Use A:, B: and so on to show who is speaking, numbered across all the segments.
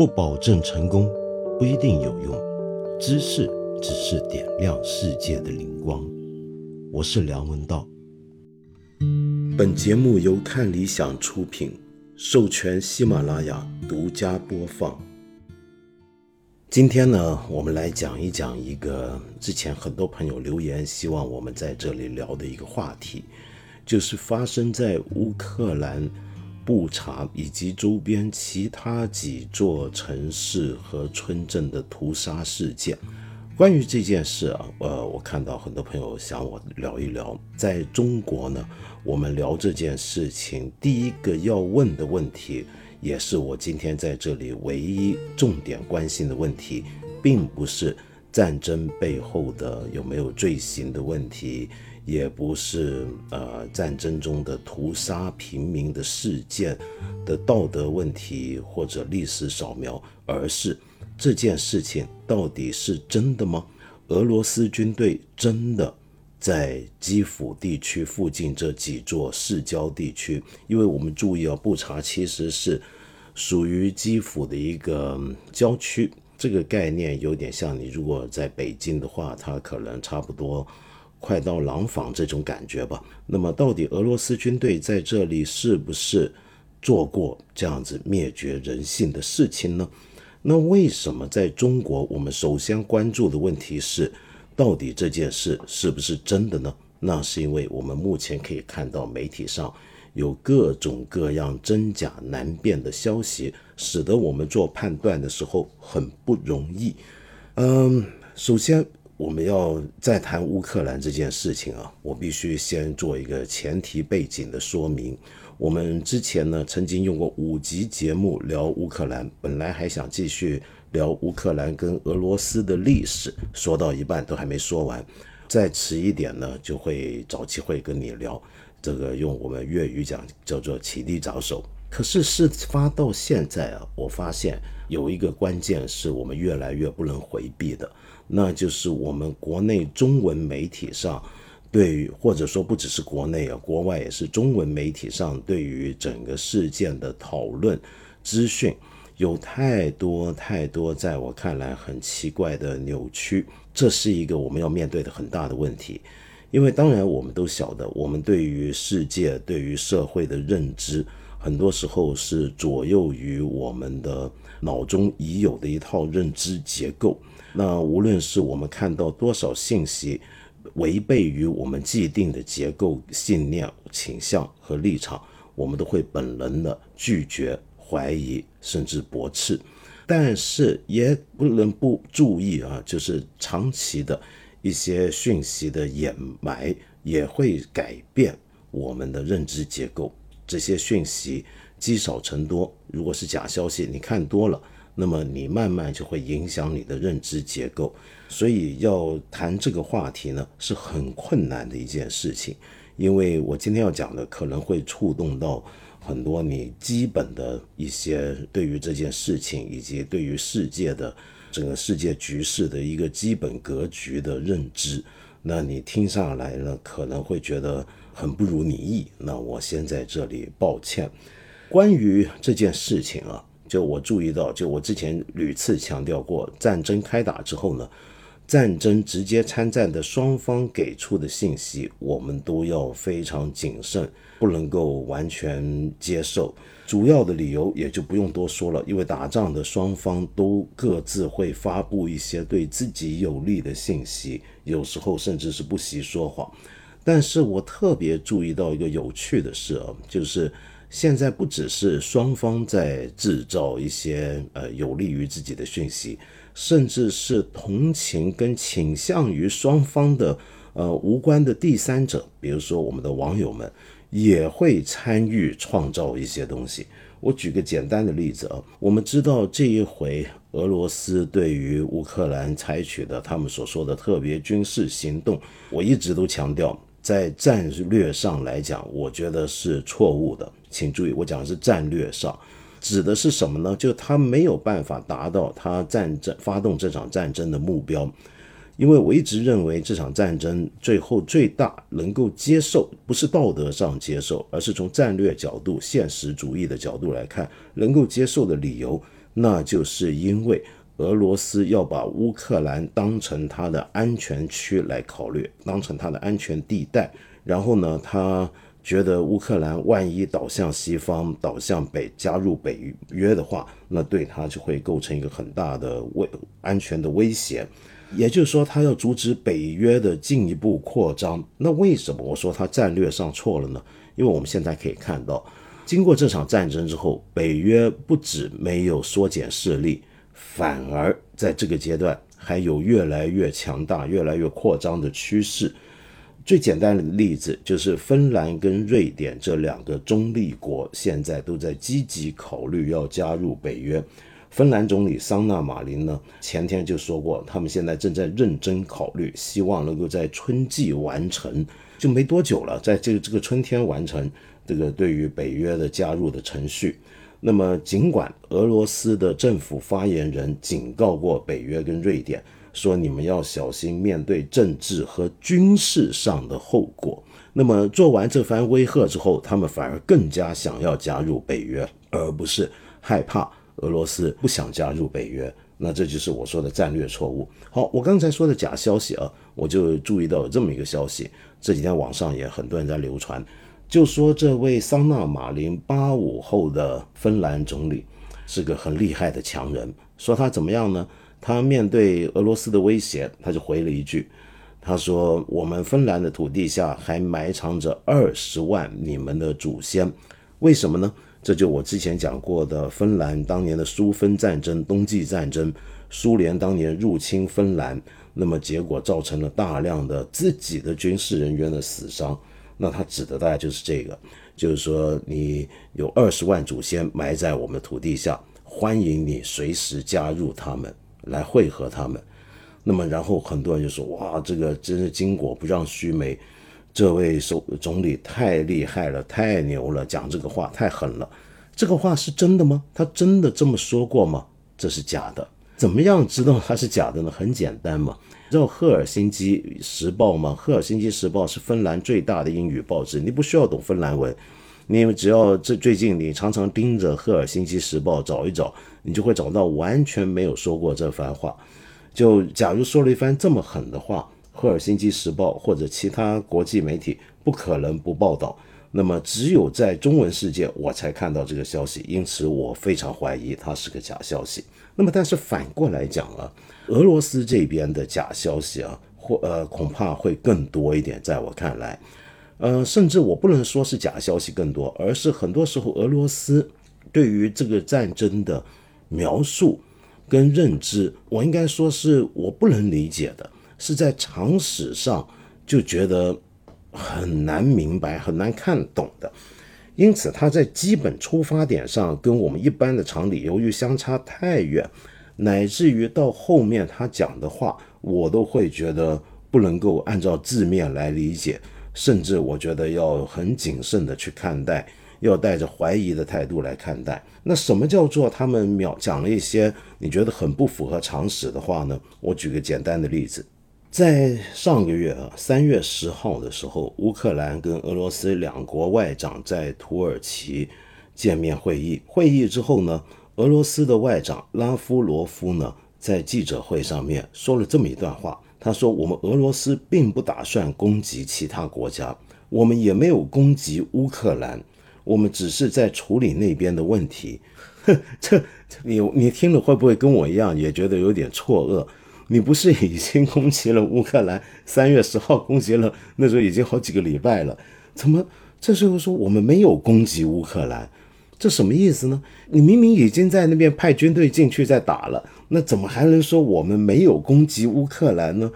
A: 不保证成功，不一定有用。知识只是点亮世界的灵光。我是梁文道。本节目由看理想出品，授权喜马拉雅独家播放。今天呢，我们来讲一讲一个之前很多朋友留言希望我们在这里聊的一个话题，就是发生在乌克兰。布查以及周边其他几座城市和村镇的屠杀事件。关于这件事啊，呃，我看到很多朋友想我聊一聊。在中国呢，我们聊这件事情，第一个要问的问题，也是我今天在这里唯一重点关心的问题，并不是战争背后的有没有罪行的问题。也不是呃战争中的屠杀平民的事件的道德问题或者历史扫描，而是这件事情到底是真的吗？俄罗斯军队真的在基辅地区附近这几座市郊地区？因为我们注意啊，布查其实是属于基辅的一个郊区，这个概念有点像你如果在北京的话，它可能差不多。快到廊坊这种感觉吧。那么，到底俄罗斯军队在这里是不是做过这样子灭绝人性的事情呢？那为什么在中国，我们首先关注的问题是，到底这件事是不是真的呢？那是因为我们目前可以看到媒体上有各种各样真假难辨的消息，使得我们做判断的时候很不容易。嗯，首先。我们要再谈乌克兰这件事情啊，我必须先做一个前提背景的说明。我们之前呢曾经用过五集节目聊乌克兰，本来还想继续聊乌克兰跟俄罗斯的历史，说到一半都还没说完，再迟一点呢就会找机会跟你聊这个，用我们粤语讲叫做起地着手。可是事发到现在啊，我发现有一个关键是我们越来越不能回避的。那就是我们国内中文媒体上，对于或者说不只是国内啊，国外也是中文媒体上对于整个事件的讨论资讯，有太多太多，在我看来很奇怪的扭曲，这是一个我们要面对的很大的问题。因为当然我们都晓得，我们对于世界、对于社会的认知，很多时候是左右于我们的脑中已有的一套认知结构。那无论是我们看到多少信息违背于我们既定的结构、信念、倾向和立场，我们都会本能的拒绝、怀疑，甚至驳斥。但是也不能不注意啊，就是长期的一些讯息的掩埋，也会改变我们的认知结构。这些讯息积少成多，如果是假消息，你看多了。那么你慢慢就会影响你的认知结构，所以要谈这个话题呢是很困难的一件事情，因为我今天要讲的可能会触动到很多你基本的一些对于这件事情以及对于世界的整个世界局势的一个基本格局的认知，那你听上来呢可能会觉得很不如你意，那我先在这里抱歉。关于这件事情啊。就我注意到，就我之前屡次强调过，战争开打之后呢，战争直接参战的双方给出的信息，我们都要非常谨慎，不能够完全接受。主要的理由也就不用多说了，因为打仗的双方都各自会发布一些对自己有利的信息，有时候甚至是不惜说谎。但是我特别注意到一个有趣的事啊，就是。现在不只是双方在制造一些呃有利于自己的讯息，甚至是同情跟倾向于双方的呃无关的第三者，比如说我们的网友们也会参与创造一些东西。我举个简单的例子啊，我们知道这一回俄罗斯对于乌克兰采取的他们所说的特别军事行动，我一直都强调。在战略上来讲，我觉得是错误的。请注意，我讲的是战略上，指的是什么呢？就他没有办法达到他战争发动这场战争的目标。因为我一直认为这场战争最后最大能够接受，不是道德上接受，而是从战略角度、现实主义的角度来看，能够接受的理由，那就是因为俄罗斯要把乌克兰当成它的安全区来考虑，当成它的安全地带。然后呢，他觉得乌克兰万一倒向西方、倒向北加入北约的话，那对他就会构成一个很大的威安全的威胁。也就是说，他要阻止北约的进一步扩张。那为什么我说他战略上错了呢？因为我们现在可以看到。经过这场战争之后，北约不止没有缩减势力，反而在这个阶段还有越来越强大、越来越扩张的趋势。最简单的例子就是芬兰跟瑞典这两个中立国，现在都在积极考虑要加入北约。芬兰总理桑纳马林呢，前天就说过，他们现在正在认真考虑，希望能够在春季完成，就没多久了，在这个这个春天完成。这个对于北约的加入的程序，那么尽管俄罗斯的政府发言人警告过北约跟瑞典，说你们要小心面对政治和军事上的后果。那么做完这番威吓之后，他们反而更加想要加入北约，而不是害怕俄罗斯不想加入北约。那这就是我说的战略错误。好，我刚才说的假消息啊，我就注意到有这么一个消息，这几天网上也很多人在流传。就说这位桑纳马林八五后的芬兰总理是个很厉害的强人。说他怎么样呢？他面对俄罗斯的威胁，他就回了一句：“他说我们芬兰的土地下还埋藏着二十万你们的祖先。为什么呢？这就我之前讲过的芬兰当年的苏芬战争、冬季战争，苏联当年入侵芬兰，那么结果造成了大量的自己的军事人员的死伤。”那他指的大概就是这个，就是说你有二十万祖先埋在我们土地下，欢迎你随时加入他们来汇合他们。那么然后很多人就说：哇，这个真是巾帼不让须眉，这位首总理太厉害了，太牛了，讲这个话太狠了。这个话是真的吗？他真的这么说过吗？这是假的。怎么样知道它是假的呢？很简单嘛。知道《赫尔辛基时报》吗？《赫尔辛基时报》是芬兰最大的英语报纸。你不需要懂芬兰文，你只要这最近你常常盯着《赫尔辛基时报》找一找，你就会找到完全没有说过这番话。就假如说了一番这么狠的话，《赫尔辛基时报》或者其他国际媒体不可能不报道。那么只有在中文世界我才看到这个消息，因此我非常怀疑它是个假消息。那么但是反过来讲啊。俄罗斯这边的假消息啊，或呃恐怕会更多一点，在我看来，呃，甚至我不能说是假消息更多，而是很多时候俄罗斯对于这个战争的描述跟认知，我应该说是我不能理解的，是在常识上就觉得很难明白、很难看懂的，因此他在基本出发点上跟我们一般的常理由于相差太远。乃至于到后面他讲的话，我都会觉得不能够按照字面来理解，甚至我觉得要很谨慎的去看待，要带着怀疑的态度来看待。那什么叫做他们秒讲了一些你觉得很不符合常识的话呢？我举个简单的例子，在上个月啊三月十号的时候，乌克兰跟俄罗斯两国外长在土耳其见面会议，会议之后呢？俄罗斯的外长拉夫罗夫呢，在记者会上面说了这么一段话。他说：“我们俄罗斯并不打算攻击其他国家，我们也没有攻击乌克兰，我们只是在处理那边的问题。”哼 这你你听了会不会跟我一样也觉得有点错愕？你不是已经攻击了乌克兰？三月十号攻击了，那时候已经好几个礼拜了，怎么这时候说我们没有攻击乌克兰？这什么意思呢？你明明已经在那边派军队进去在打了，那怎么还能说我们没有攻击乌克兰呢？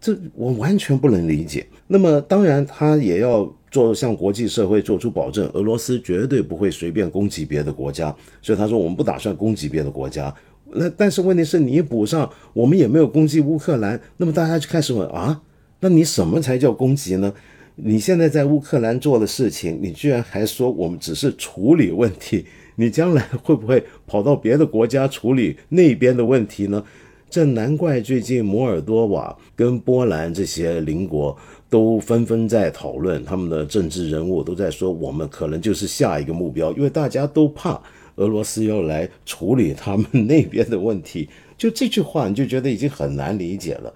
A: 这我完全不能理解。那么当然，他也要做向国际社会做出保证，俄罗斯绝对不会随便攻击别的国家。所以他说我们不打算攻击别的国家。那但是问题是你补上我们也没有攻击乌克兰，那么大家就开始问啊，那你什么才叫攻击呢？你现在在乌克兰做的事情，你居然还说我们只是处理问题？你将来会不会跑到别的国家处理那边的问题呢？这难怪最近摩尔多瓦跟波兰这些邻国都纷纷在讨论，他们的政治人物都在说，我们可能就是下一个目标，因为大家都怕俄罗斯要来处理他们那边的问题。就这句话，你就觉得已经很难理解了。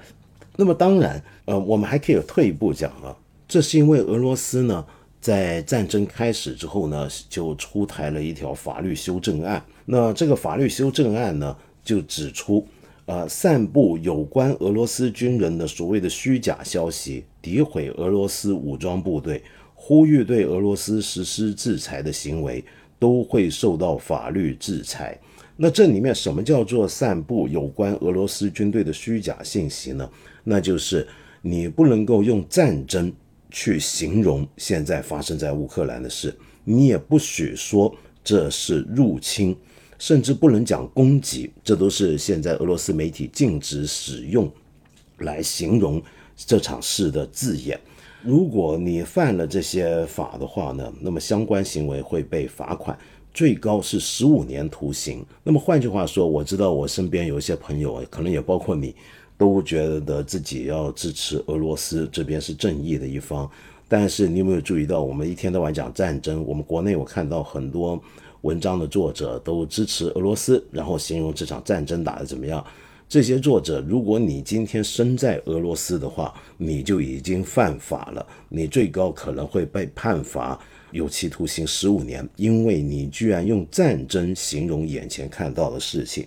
A: 那么当然，呃，我们还可以退一步讲啊，这是因为俄罗斯呢，在战争开始之后呢，就出台了一条法律修正案。那这个法律修正案呢，就指出，呃，散布有关俄罗斯军人的所谓的虚假消息，诋毁俄罗斯武装部队，呼吁对俄罗斯实施制裁的行为，都会受到法律制裁。那这里面什么叫做散布有关俄罗斯军队的虚假信息呢？那就是你不能够用战争去形容现在发生在乌克兰的事，你也不许说这是入侵，甚至不能讲攻击，这都是现在俄罗斯媒体禁止使用来形容这场事的字眼。如果你犯了这些法的话呢，那么相关行为会被罚款。最高是十五年徒刑。那么换句话说，我知道我身边有一些朋友，可能也包括你，都觉得自己要支持俄罗斯这边是正义的一方。但是你有没有注意到，我们一天到晚讲战争，我们国内我看到很多文章的作者都支持俄罗斯，然后形容这场战争打得怎么样。这些作者，如果你今天身在俄罗斯的话，你就已经犯法了，你最高可能会被判罚。有期徒刑十五年，因为你居然用战争形容眼前看到的事情。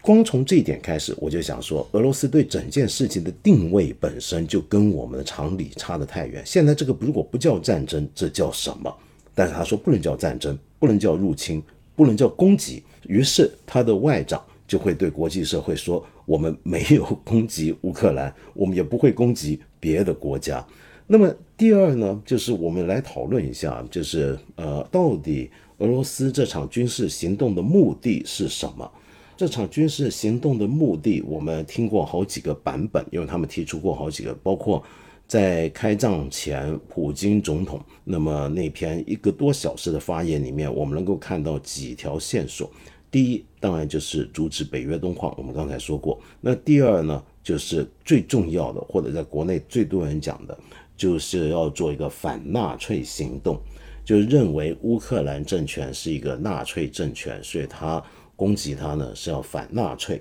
A: 光从这一点开始，我就想说，俄罗斯对整件事情的定位本身就跟我们的常理差得太远。现在这个如果不叫战争，这叫什么？但是他说不能叫战争，不能叫入侵，不能叫攻击。于是他的外长就会对国际社会说：我们没有攻击乌克兰，我们也不会攻击别的国家。那么第二呢，就是我们来讨论一下，就是呃，到底俄罗斯这场军事行动的目的是什么？这场军事行动的目的，我们听过好几个版本，因为他们提出过好几个，包括在开战前，普京总统那么那篇一个多小时的发言里面，我们能够看到几条线索。第一，当然就是阻止北约东扩，我们刚才说过。那第二呢，就是最重要的，或者在国内最多人讲的。就是要做一个反纳粹行动，就认为乌克兰政权是一个纳粹政权，所以他攻击他呢是要反纳粹。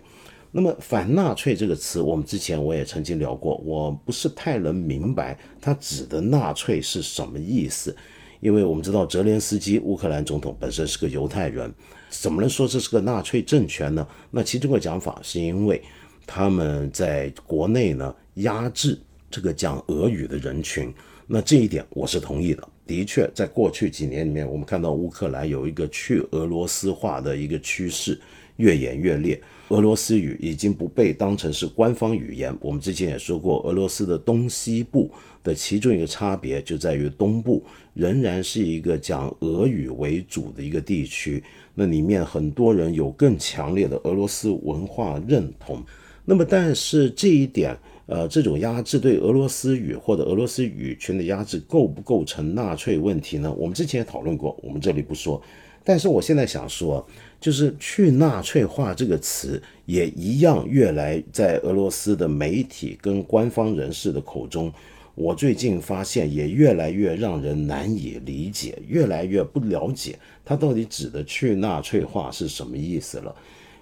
A: 那么反纳粹这个词，我们之前我也曾经聊过，我不是太能明白他指的纳粹是什么意思，因为我们知道泽连斯基乌克兰总统本身是个犹太人，怎么能说这是个纳粹政权呢？那其中的讲法是因为他们在国内呢压制。这个讲俄语的人群，那这一点我是同意的。的确，在过去几年里面，我们看到乌克兰有一个去俄罗斯化的一个趋势越演越烈，俄罗斯语已经不被当成是官方语言。我们之前也说过，俄罗斯的东西部的其中一个差别就在于东部仍然是一个讲俄语为主的一个地区，那里面很多人有更强烈的俄罗斯文化认同。那么，但是这一点。呃，这种压制对俄罗斯语或者俄罗斯语群的压制构不构成纳粹问题呢？我们之前也讨论过，我们这里不说。但是我现在想说，就是“去纳粹化”这个词也一样，越来在俄罗斯的媒体跟官方人士的口中，我最近发现也越来越让人难以理解，越来越不了解它到底指的“去纳粹化”是什么意思了。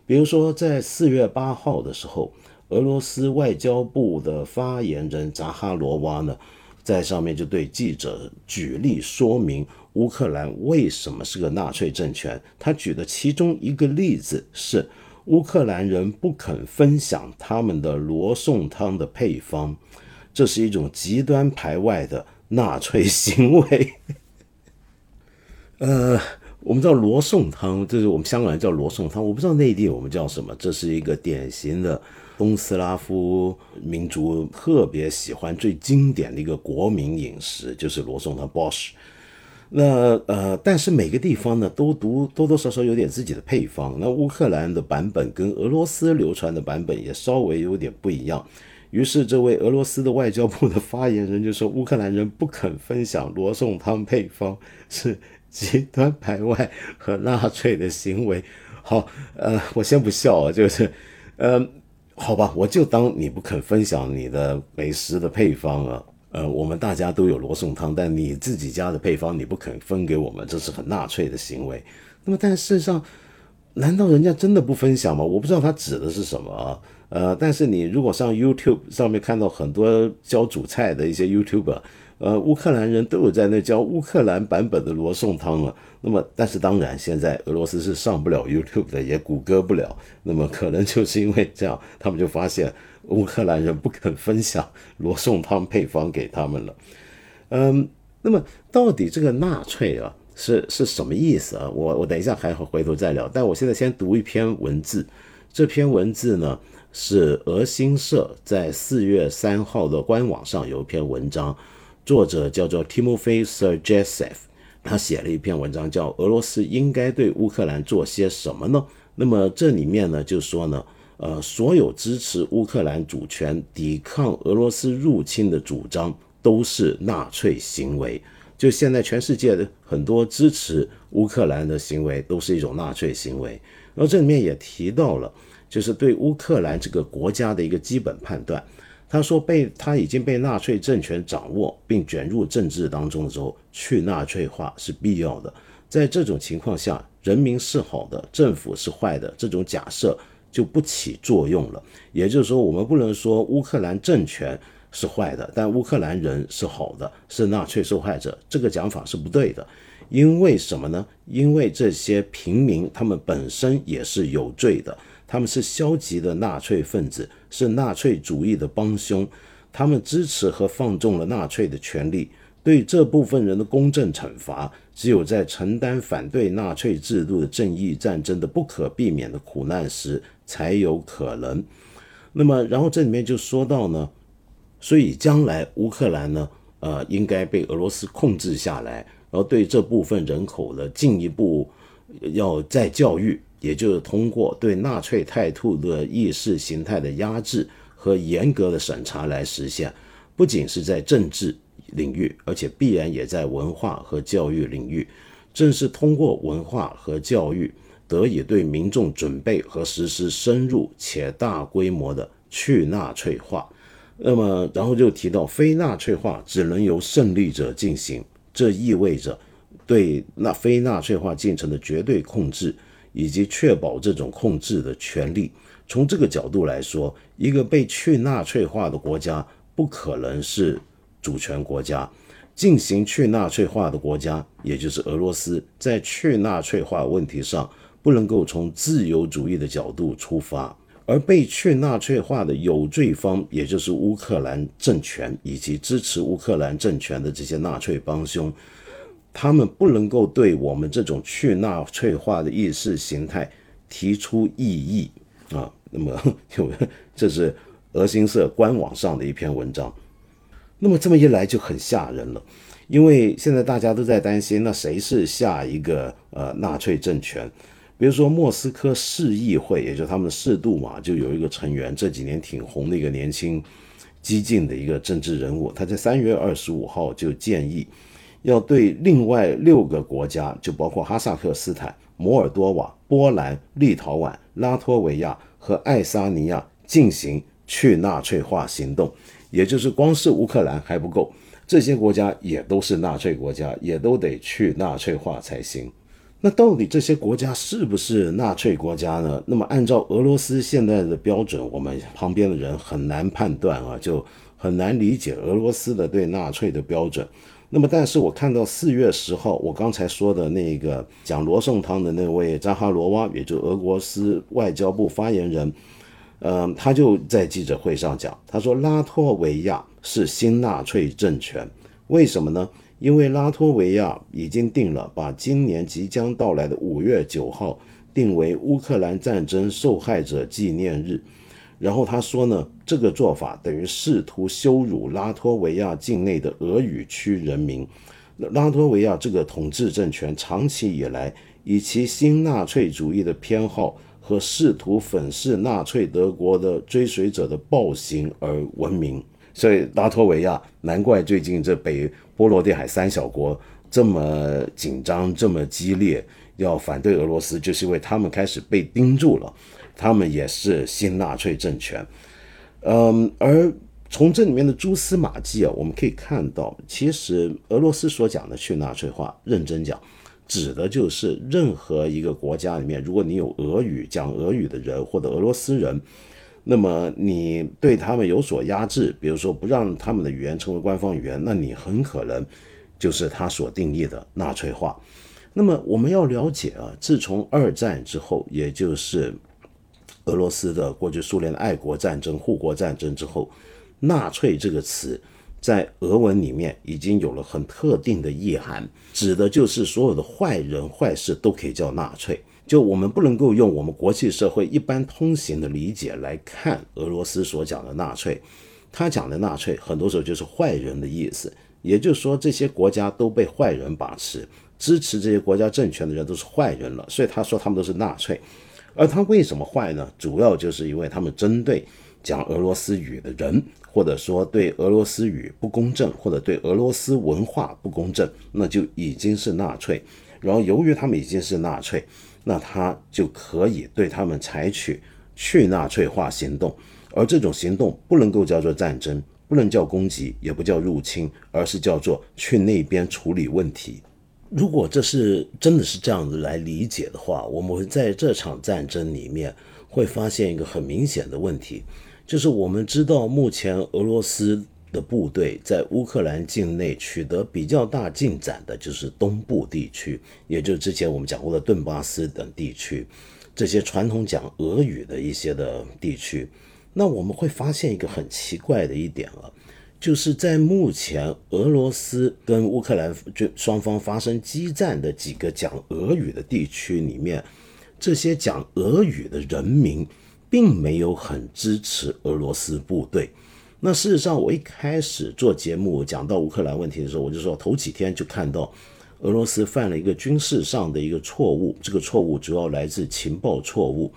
A: 比如说，在四月八号的时候。俄罗斯外交部的发言人扎哈罗娃呢，在上面就对记者举例说明乌克兰为什么是个纳粹政权。他举的其中一个例子是乌克兰人不肯分享他们的罗宋汤的配方，这是一种极端排外的纳粹行为。呃，我们知道罗宋汤，这是我们香港人叫罗宋汤，我不知道内地我们叫什么。这是一个典型的。东斯拉夫民族特别喜欢最经典的一个国民饮食，就是罗宋汤 （Bosch）。那呃，但是每个地方呢，都读多多少少有点自己的配方。那乌克兰的版本跟俄罗斯流传的版本也稍微有点不一样。于是，这位俄罗斯的外交部的发言人就说：“乌克兰人不肯分享罗宋汤配方，是极端排外和纳粹的行为。”好，呃，我先不笑啊，就是，呃。好吧，我就当你不肯分享你的美食的配方啊。呃，我们大家都有罗宋汤，但你自己家的配方你不肯分给我们，这是很纳粹的行为。那么，但事实上，难道人家真的不分享吗？我不知道他指的是什么啊。呃，但是你如果上 YouTube 上面看到很多教煮菜的一些 YouTuber，呃，乌克兰人都有在那教乌克兰版本的罗宋汤了。那么，但是当然，现在俄罗斯是上不了 YouTube 的，也谷歌不了。那么，可能就是因为这样，他们就发现乌克兰人不肯分享罗宋汤配方给他们了。嗯，那么到底这个纳粹啊是是什么意思啊？我我等一下还会回头再聊。但我现在先读一篇文字，这篇文字呢是俄新社在四月三号的官网上有一篇文章，作者叫做 Timofey Sergeyev。他写了一篇文章，叫《俄罗斯应该对乌克兰做些什么呢？》那么这里面呢，就说呢，呃，所有支持乌克兰主权、抵抗俄罗斯入侵的主张都是纳粹行为。就现在全世界的很多支持乌克兰的行为，都是一种纳粹行为。然后这里面也提到了，就是对乌克兰这个国家的一个基本判断。他说：“被他已经被纳粹政权掌握并卷入政治当中的时候，去纳粹化是必要的。在这种情况下，人民是好的，政府是坏的，这种假设就不起作用了。也就是说，我们不能说乌克兰政权是坏的，但乌克兰人是好的，是纳粹受害者。这个讲法是不对的。因为什么呢？因为这些平民他们本身也是有罪的。”他们是消极的纳粹分子，是纳粹主义的帮凶。他们支持和放纵了纳粹的权利。对这部分人的公正惩罚，只有在承担反对纳粹制度的正义战争的不可避免的苦难时才有可能。那么，然后这里面就说到呢，所以将来乌克兰呢，呃，应该被俄罗斯控制下来，然后对这部分人口的进一步要再教育。也就是通过对纳粹态度的意识形态的压制和严格的审查来实现，不仅是在政治领域，而且必然也在文化和教育领域。正是通过文化和教育，得以对民众准备和实施深入且大规模的去纳粹化。那么，然后就提到非纳粹化只能由胜利者进行，这意味着对那非纳粹化进程的绝对控制。以及确保这种控制的权利。从这个角度来说，一个被去纳粹化的国家不可能是主权国家。进行去纳粹化的国家，也就是俄罗斯，在去纳粹化问题上不能够从自由主义的角度出发，而被去纳粹化的有罪方，也就是乌克兰政权以及支持乌克兰政权的这些纳粹帮凶。他们不能够对我们这种去纳粹化的意识形态提出异议啊。那么，这是俄新社官网上的一篇文章。那么这么一来就很吓人了，因为现在大家都在担心，那谁是下一个呃纳粹政权？比如说莫斯科市议会，也就是他们的市杜嘛，就有一个成员，这几年挺红的一个年轻激进的一个政治人物，他在三月二十五号就建议。要对另外六个国家，就包括哈萨克斯坦、摩尔多瓦、波兰、立陶宛、拉脱维亚和爱沙尼亚进行去纳粹化行动，也就是光是乌克兰还不够，这些国家也都是纳粹国家，也都得去纳粹化才行。那到底这些国家是不是纳粹国家呢？那么按照俄罗斯现在的标准，我们旁边的人很难判断啊，就很难理解俄罗斯的对纳粹的标准。那么，但是我看到四月十号，我刚才说的那个讲罗宋汤的那位扎哈罗娃，也就俄罗斯外交部发言人，嗯，他就在记者会上讲，他说拉脱维亚是新纳粹政权，为什么呢？因为拉脱维亚已经定了把今年即将到来的五月九号定为乌克兰战争受害者纪念日。然后他说呢，这个做法等于试图羞辱拉脱维亚境内的俄语区人民。拉脱维亚这个统治政权长期以来以其新纳粹主义的偏好和试图粉饰纳粹德国的追随者的暴行而闻名。所以拉脱维亚难怪最近这北波罗的海三小国这么紧张、这么激烈，要反对俄罗斯，就是因为他们开始被盯住了。他们也是新纳粹政权，嗯，而从这里面的蛛丝马迹啊，我们可以看到，其实俄罗斯所讲的去纳粹化，认真讲，指的就是任何一个国家里面，如果你有俄语讲俄语的人或者俄罗斯人，那么你对他们有所压制，比如说不让他们的语言成为官方语言，那你很可能就是他所定义的纳粹化。那么我们要了解啊，自从二战之后，也就是俄罗斯的过去苏联的爱国战争、护国战争之后。纳粹这个词在俄文里面已经有了很特定的意涵，指的就是所有的坏人坏事都可以叫纳粹。就我们不能够用我们国际社会一般通行的理解来看俄罗斯所讲的纳粹，他讲的纳粹很多时候就是坏人的意思，也就是说这些国家都被坏人把持，支持这些国家政权的人都是坏人了，所以他说他们都是纳粹。而他为什么坏呢？主要就是因为他们针对讲俄罗斯语的人。或者说对俄罗斯语不公正，或者对俄罗斯文化不公正，那就已经是纳粹。然后由于他们已经是纳粹，那他就可以对他们采取去纳粹化行动。而这种行动不能够叫做战争，不能叫攻击，也不叫入侵，而是叫做去那边处理问题。如果这是真的是这样子来理解的话，我们会在这场战争里面会发现一个很明显的问题。就是我们知道，目前俄罗斯的部队在乌克兰境内取得比较大进展的，就是东部地区，也就是之前我们讲过的顿巴斯等地区，这些传统讲俄语的一些的地区。那我们会发现一个很奇怪的一点啊，就是在目前俄罗斯跟乌克兰就双方发生激战的几个讲俄语的地区里面，这些讲俄语的人民。并没有很支持俄罗斯部队。那事实上，我一开始做节目讲到乌克兰问题的时候，我就说头几天就看到俄罗斯犯了一个军事上的一个错误。这个错误主要来自情报错误，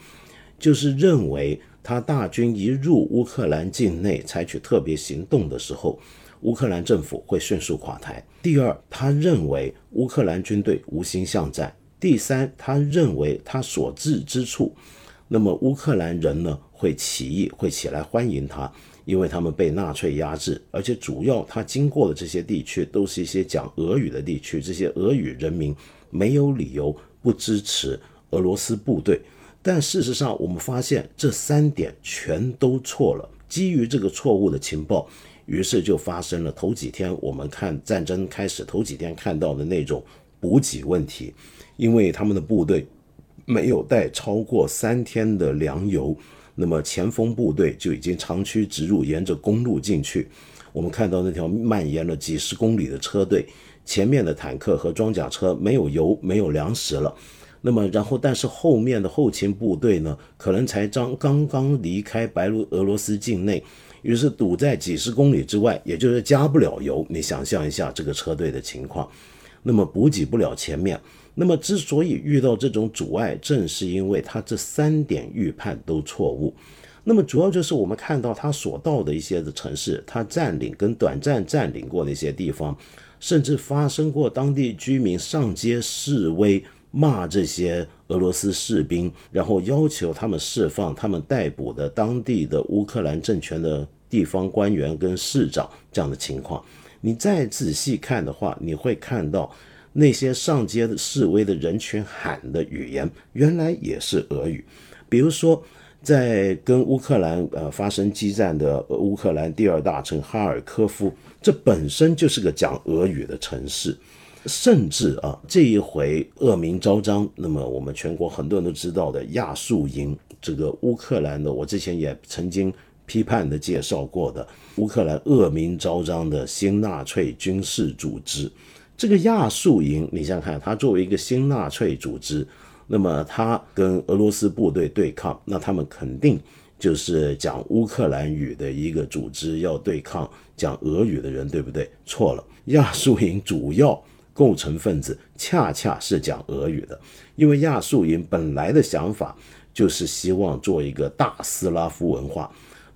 A: 就是认为他大军一入乌克兰境内采取特别行动的时候，乌克兰政府会迅速垮台。第二，他认为乌克兰军队无心向战。第三，他认为他所至之处。那么乌克兰人呢会起义，会起来欢迎他，因为他们被纳粹压制，而且主要他经过的这些地区都是一些讲俄语的地区，这些俄语人民没有理由不支持俄罗斯部队。但事实上，我们发现这三点全都错了。基于这个错误的情报，于是就发生了头几天我们看战争开始头几天看到的那种补给问题，因为他们的部队。没有带超过三天的粮油，那么前锋部队就已经长驱直入，沿着公路进去。我们看到那条蔓延了几十公里的车队，前面的坦克和装甲车没有油，没有粮食了。那么，然后但是后面的后勤部队呢，可能才刚刚刚离开白俄罗斯境内，于是堵在几十公里之外，也就是加不了油。你想象一下这个车队的情况，那么补给不了前面。那么，之所以遇到这种阻碍，正是因为他这三点预判都错误。那么，主要就是我们看到他所到的一些的城市，他占领跟短暂占领过的一些地方，甚至发生过当地居民上街示威，骂这些俄罗斯士兵，然后要求他们释放他们逮捕的当地的乌克兰政权的地方官员跟市长这样的情况。你再仔细看的话，你会看到。那些上街的示威的人群喊的语言，原来也是俄语。比如说，在跟乌克兰呃发生激战的乌克兰第二大城哈尔科夫，这本身就是个讲俄语的城市。甚至啊，这一回恶名昭彰，那么我们全国很多人都知道的亚速营，这个乌克兰的，我之前也曾经批判的介绍过的乌克兰恶名昭彰的新纳粹军事组织。这个亚速营，你想想看，它作为一个新纳粹组织，那么它跟俄罗斯部队对抗，那他们肯定就是讲乌克兰语的一个组织，要对抗讲俄语的人，对不对？错了，亚速营主要构成分子恰恰是讲俄语的，因为亚速营本来的想法就是希望做一个大斯拉夫文化，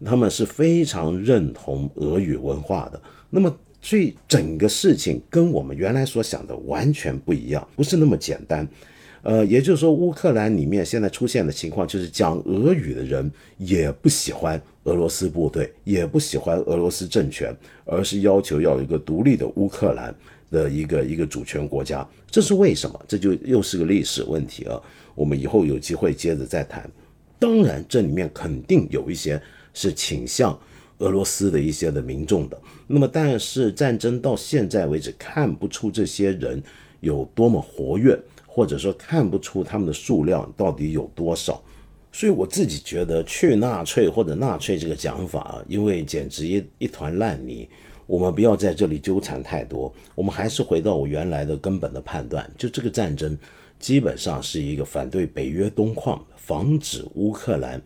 A: 他们是非常认同俄语文化的，那么。所以整个事情跟我们原来所想的完全不一样，不是那么简单。呃，也就是说，乌克兰里面现在出现的情况就是讲俄语的人也不喜欢俄罗斯部队，也不喜欢俄罗斯政权，而是要求要一个独立的乌克兰的一个一个主权国家。这是为什么？这就又是个历史问题啊。我们以后有机会接着再谈。当然，这里面肯定有一些是倾向俄罗斯的一些的民众的。那么，但是战争到现在为止，看不出这些人有多么活跃，或者说看不出他们的数量到底有多少。所以我自己觉得，去纳粹或者纳粹这个讲法，因为简直一一团烂泥。我们不要在这里纠缠太多，我们还是回到我原来的根本的判断，就这个战争。基本上是一个反对北约东扩、防止乌克兰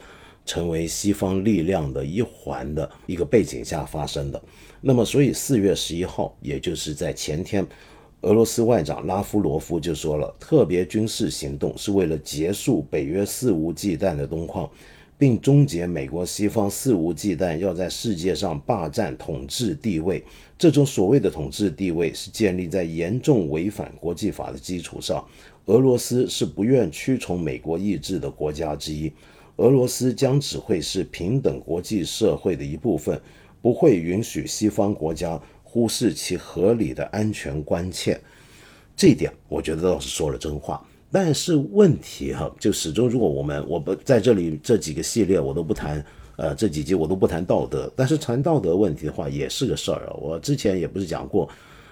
A: 成为西方力量的一环的一个背景下发生的。那么，所以四月十一号，也就是在前天，俄罗斯外长拉夫罗夫就说了，特别军事行动是为了结束北约肆无忌惮的东扩，并终结美国西方肆无忌惮要在世界上霸占统治地位。这种所谓的统治地位是建立在严重违反国际法的基础上。俄罗斯是不愿屈从美国意志的国家之一，俄罗斯将只会是平等国际社会的一部分，不会允许西方国家忽视其合理的安全关切。这一点，我觉得倒是说了真话。但是问题哈，就始终，如果我们我不在这里这几个系列我都不谈，呃，这几集我都不谈道德，但是谈道德问题的话，也是个事儿啊。我之前也不是讲过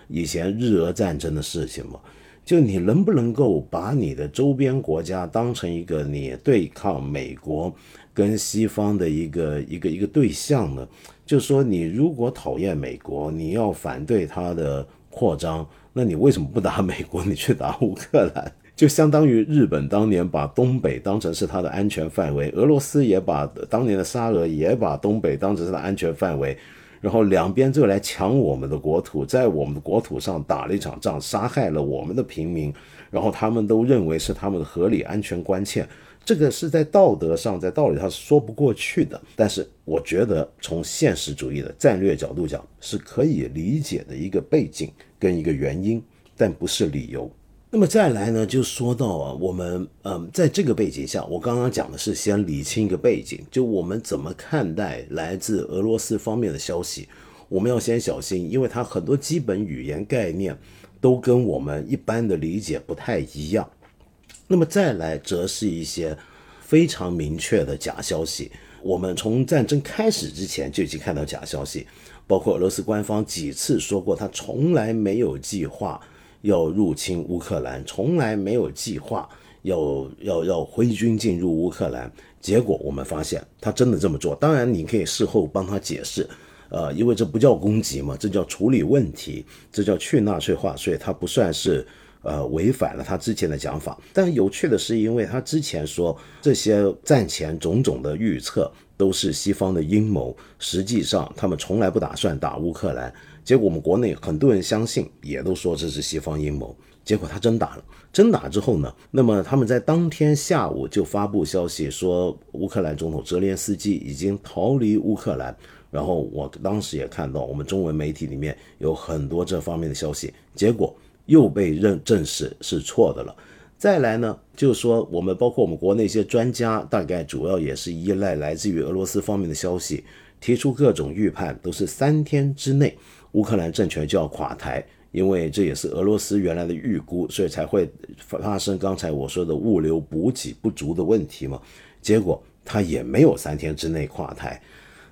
A: 以前日俄战争的事情吗？就你能不能够把你的周边国家当成一个你对抗美国跟西方的一个一个一个对象呢？就说你如果讨厌美国，你要反对它的扩张，那你为什么不打美国？你去打乌克兰，就相当于日本当年把东北当成是它的安全范围，俄罗斯也把当年的沙俄也把东北当成是它的安全范围。然后两边就来抢我们的国土，在我们的国土上打了一场仗，杀害了我们的平民，然后他们都认为是他们的合理安全关切，这个是在道德上，在道理上是说不过去的。但是我觉得从现实主义的战略角度讲，是可以理解的一个背景跟一个原因，但不是理由。那么再来呢，就说到啊，我们嗯，在这个背景下，我刚刚讲的是先理清一个背景，就我们怎么看待来自俄罗斯方面的消息，我们要先小心，因为它很多基本语言概念都跟我们一般的理解不太一样。那么再来，则是一些非常明确的假消息。我们从战争开始之前就已经看到假消息，包括俄罗斯官方几次说过，他从来没有计划。要入侵乌克兰，从来没有计划要要要挥军进入乌克兰。结果我们发现他真的这么做。当然，你可以事后帮他解释，呃，因为这不叫攻击嘛，这叫处理问题，这叫去纳粹化，所以他不算是呃违反了他之前的讲法。但有趣的是，因为他之前说这些战前种种的预测都是西方的阴谋，实际上他们从来不打算打乌克兰。结果我们国内很多人相信，也都说这是西方阴谋。结果他真打了，真打之后呢，那么他们在当天下午就发布消息说，乌克兰总统泽连斯基已经逃离乌克兰。然后我当时也看到我们中文媒体里面有很多这方面的消息，结果又被认证实是错的了。再来呢，就是说我们包括我们国内一些专家，大概主要也是依赖来自于俄罗斯方面的消息，提出各种预判，都是三天之内。乌克兰政权就要垮台，因为这也是俄罗斯原来的预估，所以才会发生刚才我说的物流补给不足的问题嘛。结果他也没有三天之内垮台。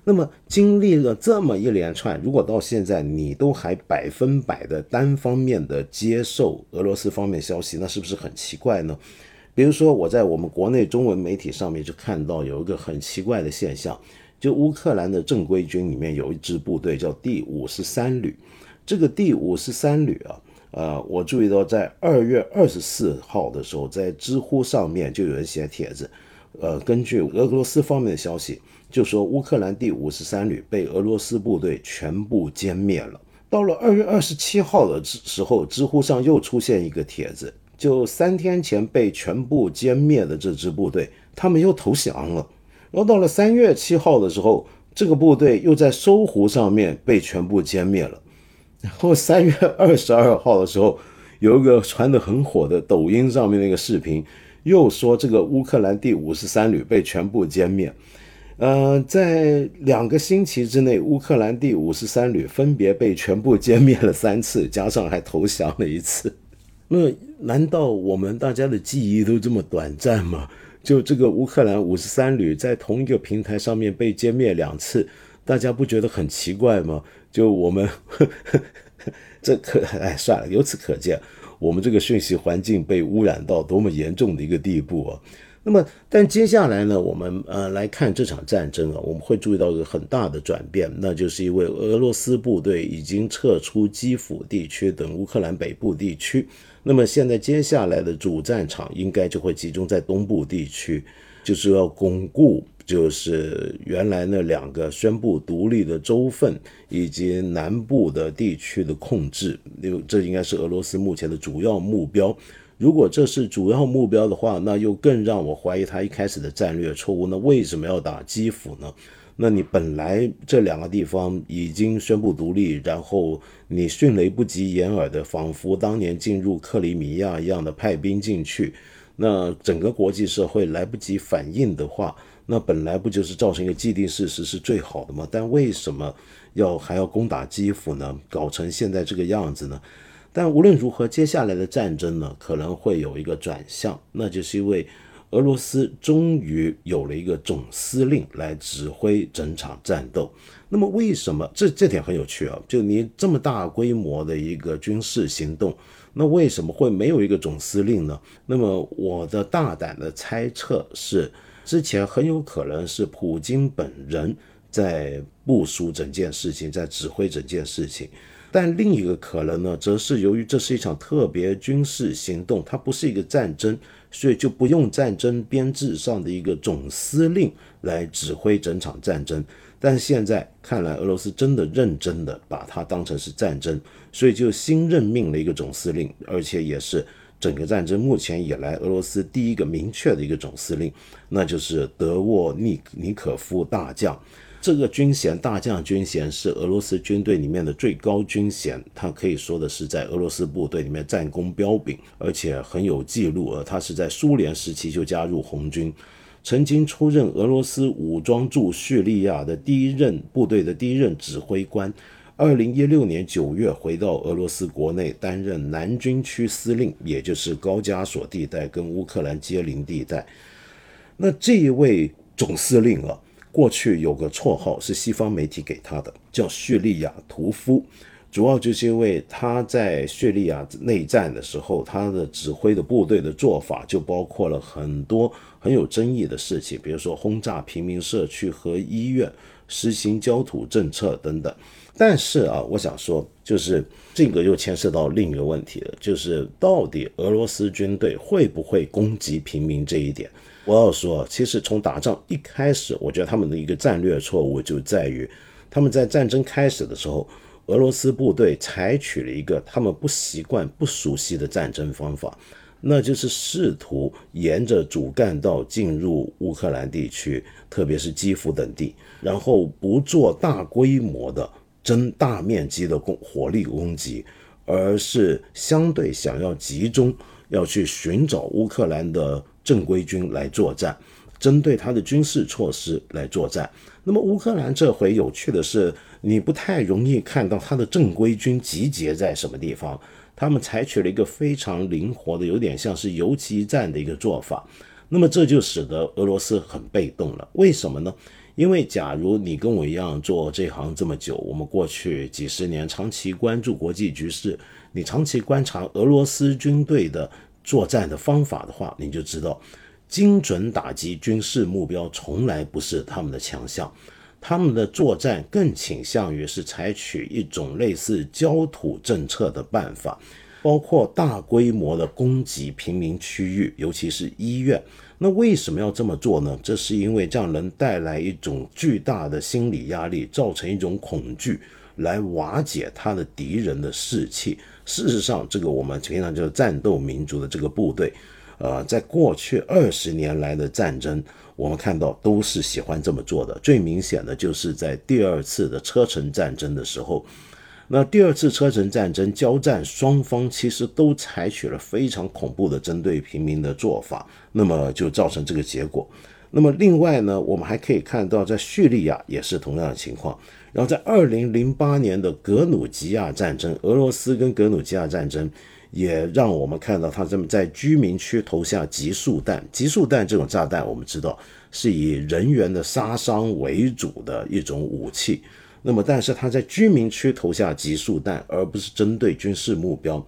A: 那么经历了这么一连串，如果到现在你都还百分百的单方面的接受俄罗斯方面消息，那是不是很奇怪呢？比如说我在我们国内中文媒体上面就看到有一个很奇怪的现象。就乌克兰的正规军里面有一支部队叫第五十三旅，这个第五十三旅啊，呃，我注意到在二月二十四号的时候，在知乎上面就有人写帖子，呃，根据俄罗斯方面的消息，就说乌克兰第五十三旅被俄罗斯部队全部歼灭了。到了二月二十七号的时候，知乎上又出现一个帖子，就三天前被全部歼灭的这支部队，他们又投降了。然后到了三月七号的时候，这个部队又在搜狐上面被全部歼灭了。然后三月二十二号的时候，有一个传的很火的抖音上面那个视频，又说这个乌克兰第五十三旅被全部歼灭。呃，在两个星期之内，乌克兰第五十三旅分别被全部歼灭了三次，加上还投降了一次。那难道我们大家的记忆都这么短暂吗？就这个乌克兰五十三旅在同一个平台上面被歼灭两次，大家不觉得很奇怪吗？就我们 这可哎算了，由此可见，我们这个讯息环境被污染到多么严重的一个地步啊！那么，但接下来呢，我们呃来看这场战争啊，我们会注意到一个很大的转变，那就是因为俄罗斯部队已经撤出基辅地区等乌克兰北部地区，那么现在接下来的主战场应该就会集中在东部地区，就是要巩固就是原来那两个宣布独立的州份以及南部的地区的控制，因为这应该是俄罗斯目前的主要目标。如果这是主要目标的话，那又更让我怀疑他一开始的战略错误。那为什么要打基辅呢？那你本来这两个地方已经宣布独立，然后你迅雷不及掩耳的，仿佛当年进入克里米亚一样的派兵进去，那整个国际社会来不及反应的话，那本来不就是造成一个既定事实是最好的吗？但为什么要还要攻打基辅呢？搞成现在这个样子呢？但无论如何，接下来的战争呢，可能会有一个转向，那就是因为俄罗斯终于有了一个总司令来指挥整场战斗。那么，为什么这这点很有趣啊？就你这么大规模的一个军事行动，那为什么会没有一个总司令呢？那么，我的大胆的猜测是，之前很有可能是普京本人在部署整件事情，在指挥整件事情。但另一个可能呢，则是由于这是一场特别军事行动，它不是一个战争，所以就不用战争编制上的一个总司令来指挥整场战争。但现在看来，俄罗斯真的认真的把它当成是战争，所以就新任命了一个总司令，而且也是整个战争目前以来俄罗斯第一个明确的一个总司令，那就是德沃尼尼可夫大将。这个军衔大将军衔是俄罗斯军队里面的最高军衔，他可以说的是在俄罗斯部队里面战功彪炳，而且很有记录。而他是在苏联时期就加入红军，曾经出任俄罗斯武装驻叙利亚的第一任部队的第一任指挥官。二零一六年九月回到俄罗斯国内担任南军区司令，也就是高加索地带跟乌克兰接邻地带。那这一位总司令啊。过去有个绰号是西方媒体给他的，叫叙利亚屠夫，主要就是因为他在叙利亚内战的时候，他的指挥的部队的做法就包括了很多很有争议的事情，比如说轰炸平民社区和医院，实行焦土政策等等。但是啊，我想说，就是这个又牵涉到另一个问题了，就是到底俄罗斯军队会不会攻击平民这一点。我要说，其实从打仗一开始，我觉得他们的一个战略错误就在于，他们在战争开始的时候，俄罗斯部队采取了一个他们不习惯、不熟悉的战争方法，那就是试图沿着主干道进入乌克兰地区，特别是基辅等地，然后不做大规模的、真大面积的攻火力攻击，而是相对想要集中，要去寻找乌克兰的。正规军来作战，针对他的军事措施来作战。那么乌克兰这回有趣的是，你不太容易看到他的正规军集结在什么地方。他们采取了一个非常灵活的，有点像是游击战的一个做法。那么这就使得俄罗斯很被动了。为什么呢？因为假如你跟我一样做这行这么久，我们过去几十年长期关注国际局势，你长期观察俄罗斯军队的。作战的方法的话，你就知道，精准打击军事目标从来不是他们的强项，他们的作战更倾向于是采取一种类似焦土政策的办法，包括大规模的攻击平民区域，尤其是医院。那为什么要这么做呢？这是因为这样能带来一种巨大的心理压力，造成一种恐惧，来瓦解他的敌人的士气。事实上，这个我们平常叫战斗民族的这个部队，呃，在过去二十年来的战争，我们看到都是喜欢这么做的。最明显的就是在第二次的车臣战争的时候，那第二次车臣战争交战，双方其实都采取了非常恐怖的针对平民的做法，那么就造成这个结果。那么另外呢，我们还可以看到，在叙利亚也是同样的情况。然后在二零零八年的格鲁吉亚战争，俄罗斯跟格鲁吉亚战争也让我们看到，他这么在居民区投下集束弹。集束弹这种炸弹，我们知道是以人员的杀伤为主的一种武器。那么，但是他在居民区投下集束弹，而不是针对军事目标。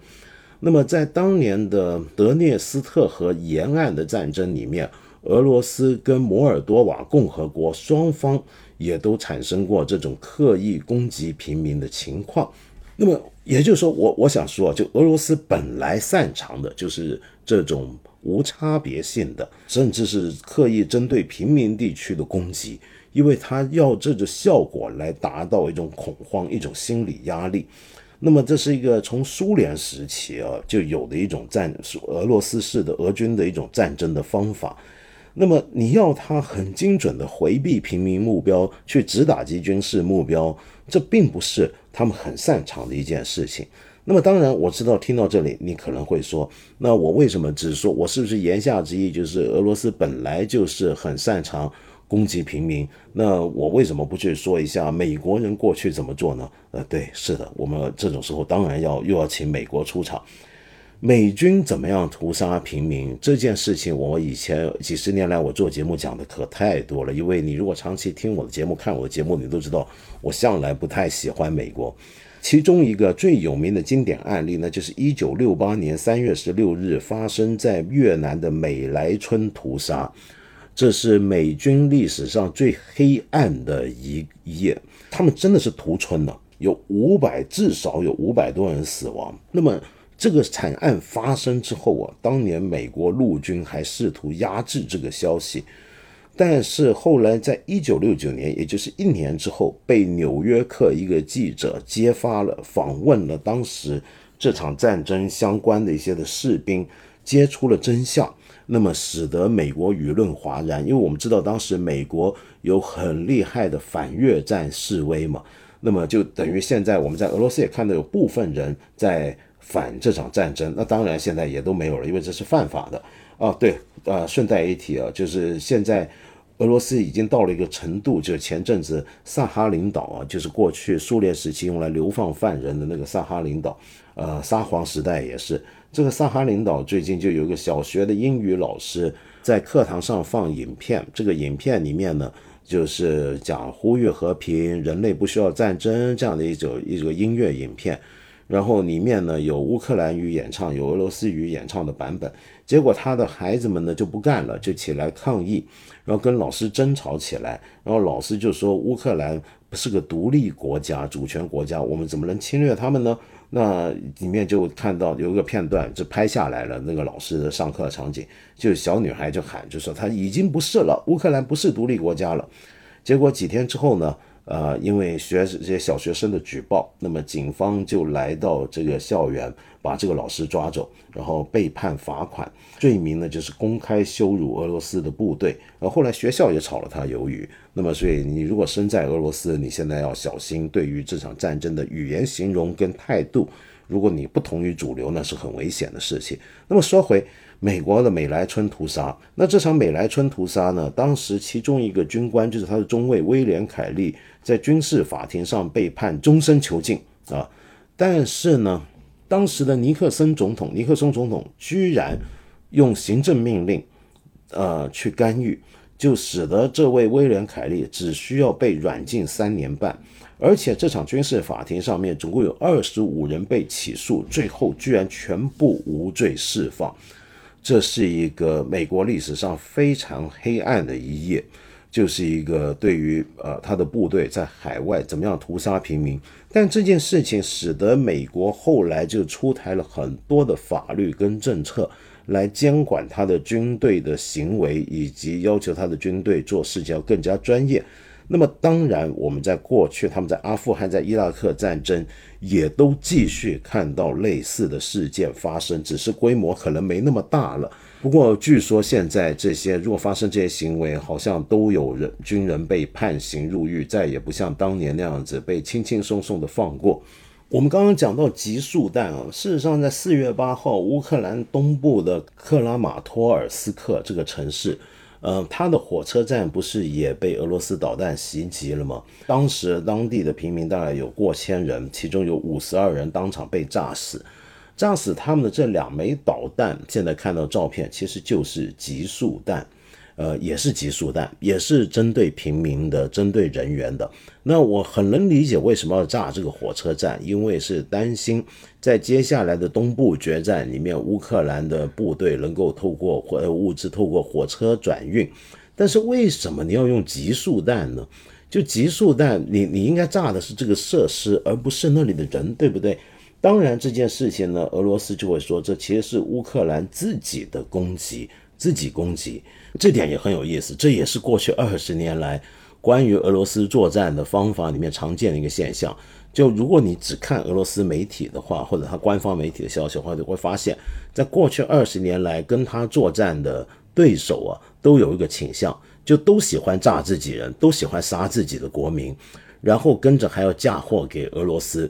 A: 那么，在当年的德涅斯特河沿岸的战争里面，俄罗斯跟摩尔多瓦共和国双方也都产生过这种刻意攻击平民的情况。那么，也就是说，我我想说，就俄罗斯本来擅长的就是这种无差别性的，甚至是刻意针对平民地区的攻击。因为他要这个效果来达到一种恐慌、一种心理压力，那么这是一个从苏联时期啊就有的一种战俄罗斯式的俄军的一种战争的方法。那么你要他很精准的回避平民目标，去只打击军事目标，这并不是他们很擅长的一件事情。那么当然我知道，听到这里你可能会说，那我为什么只说我是不是言下之意就是俄罗斯本来就是很擅长？攻击平民，那我为什么不去说一下美国人过去怎么做呢？呃，对，是的，我们这种时候当然要又要请美国出场。美军怎么样屠杀平民这件事情，我以前几十年来我做节目讲的可太多了。因为你如果长期听我的节目、看我的节目，你都知道我向来不太喜欢美国。其中一个最有名的经典案例呢，就是一九六八年三月十六日发生在越南的美莱村屠杀。这是美军历史上最黑暗的一页，他们真的是屠村了，有五百，至少有五百多人死亡。那么这个惨案发生之后啊，当年美国陆军还试图压制这个消息，但是后来在一九六九年，也就是一年之后，被纽约客一个记者揭发了，访问了当时这场战争相关的一些的士兵，揭出了真相。那么使得美国舆论哗然，因为我们知道当时美国有很厉害的反越战示威嘛，那么就等于现在我们在俄罗斯也看到有部分人在反这场战争，那当然现在也都没有了，因为这是犯法的啊。对，呃，顺带一提啊，就是现在俄罗斯已经到了一个程度，就是前阵子萨哈林岛啊，就是过去苏联时期用来流放犯人的那个萨哈林岛，呃，沙皇时代也是。这个萨哈林岛最近就有一个小学的英语老师在课堂上放影片，这个影片里面呢，就是讲呼吁和平，人类不需要战争这样的一种一个音乐影片，然后里面呢有乌克兰语演唱，有俄罗斯语演唱的版本，结果他的孩子们呢就不干了，就起来抗议，然后跟老师争吵起来，然后老师就说乌克兰不是个独立国家、主权国家，我们怎么能侵略他们呢？那里面就看到有一个片段，就拍下来了那个老师的上课场景，就小女孩就喊，就说她已经不是了，乌克兰不是独立国家了。结果几天之后呢？呃，因为学这些小学生的举报，那么警方就来到这个校园，把这个老师抓走，然后被判罚款，罪名呢就是公开羞辱俄罗斯的部队。然后后来学校也炒了他鱿鱼。那么，所以你如果身在俄罗斯，你现在要小心，对于这场战争的语言形容跟态度，如果你不同于主流，那是很危险的事情。那么说回。美国的美莱村屠杀，那这场美莱村屠杀呢？当时其中一个军官就是他的中尉威廉凯利，在军事法庭上被判终身囚禁啊！但是呢，当时的尼克森总统，尼克松总统居然用行政命令，呃，去干预，就使得这位威廉凯利只需要被软禁三年半，而且这场军事法庭上面总共有二十五人被起诉，最后居然全部无罪释放。这是一个美国历史上非常黑暗的一页，就是一个对于呃他的部队在海外怎么样屠杀平民。但这件事情使得美国后来就出台了很多的法律跟政策来监管他的军队的行为，以及要求他的军队做事情要更加专业。那么当然，我们在过去，他们在阿富汗、在伊拉克战争，也都继续看到类似的事件发生，只是规模可能没那么大了。不过，据说现在这些如果发生这些行为，好像都有人军人被判刑入狱，再也不像当年那样子被轻轻松松的放过。我们刚刚讲到集束弹啊，事实上在四月八号，乌克兰东部的克拉马托尔斯克这个城市。呃，它的火车站不是也被俄罗斯导弹袭击了吗？当时当地的平民大概有过千人，其中有五十二人当场被炸死。炸死他们的这两枚导弹，现在看到照片，其实就是集束弹。呃，也是集束弹，也是针对平民的、针对人员的。那我很能理解为什么要炸这个火车站，因为是担心在接下来的东部决战里面，乌克兰的部队能够透过或物资透过火车转运。但是为什么你要用集束弹呢？就集束弹，你你应该炸的是这个设施，而不是那里的人，对不对？当然这件事情呢，俄罗斯就会说，这其实是乌克兰自己的攻击。自己攻击，这点也很有意思。这也是过去二十年来关于俄罗斯作战的方法里面常见的一个现象。就如果你只看俄罗斯媒体的话，或者他官方媒体的消息的话，就会发现，在过去二十年来跟他作战的对手啊，都有一个倾向，就都喜欢炸自己人，都喜欢杀自己的国民，然后跟着还要嫁祸给俄罗斯。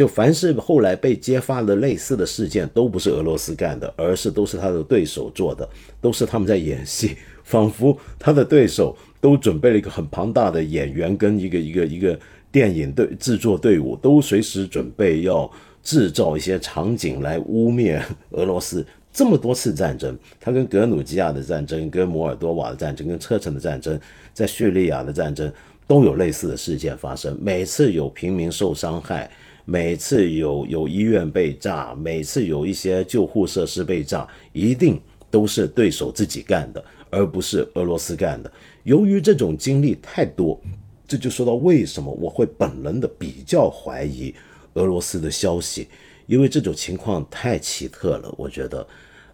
A: 就凡是后来被揭发的类似的事件，都不是俄罗斯干的，而是都是他的对手做的，都是他们在演戏，仿佛他的对手都准备了一个很庞大的演员跟一个一个一个电影队制作队伍，都随时准备要制造一些场景来污蔑俄罗斯。这么多次战争，他跟格鲁吉亚的战争、跟摩尔多瓦的战争、跟车臣的战争，在叙利亚的战争都有类似的事件发生，每次有平民受伤害。每次有有医院被炸，每次有一些救护设施被炸，一定都是对手自己干的，而不是俄罗斯干的。由于这种经历太多，这就说到为什么我会本能的比较怀疑俄罗斯的消息，因为这种情况太奇特了。我觉得，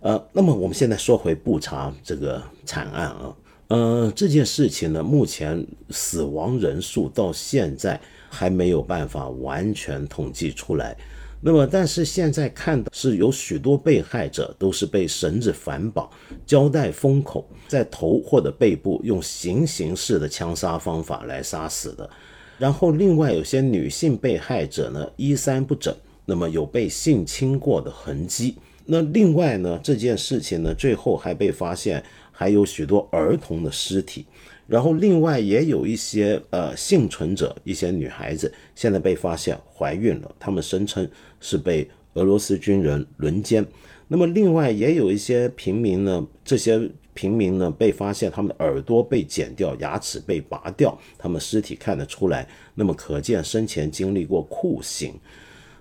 A: 呃，那么我们现在说回布查这个惨案啊，呃，这件事情呢，目前死亡人数到现在。还没有办法完全统计出来，那么但是现在看的是有许多被害者都是被绳子反绑、胶带封口，在头或者背部用行刑式的枪杀方法来杀死的。然后另外有些女性被害者呢衣衫不整，那么有被性侵过的痕迹。那另外呢这件事情呢最后还被发现还有许多儿童的尸体。然后，另外也有一些呃幸存者，一些女孩子现在被发现怀孕了，他们声称是被俄罗斯军人轮奸。那么，另外也有一些平民呢，这些平民呢被发现他们的耳朵被剪掉，牙齿被拔掉，他们尸体看得出来，那么可见生前经历过酷刑。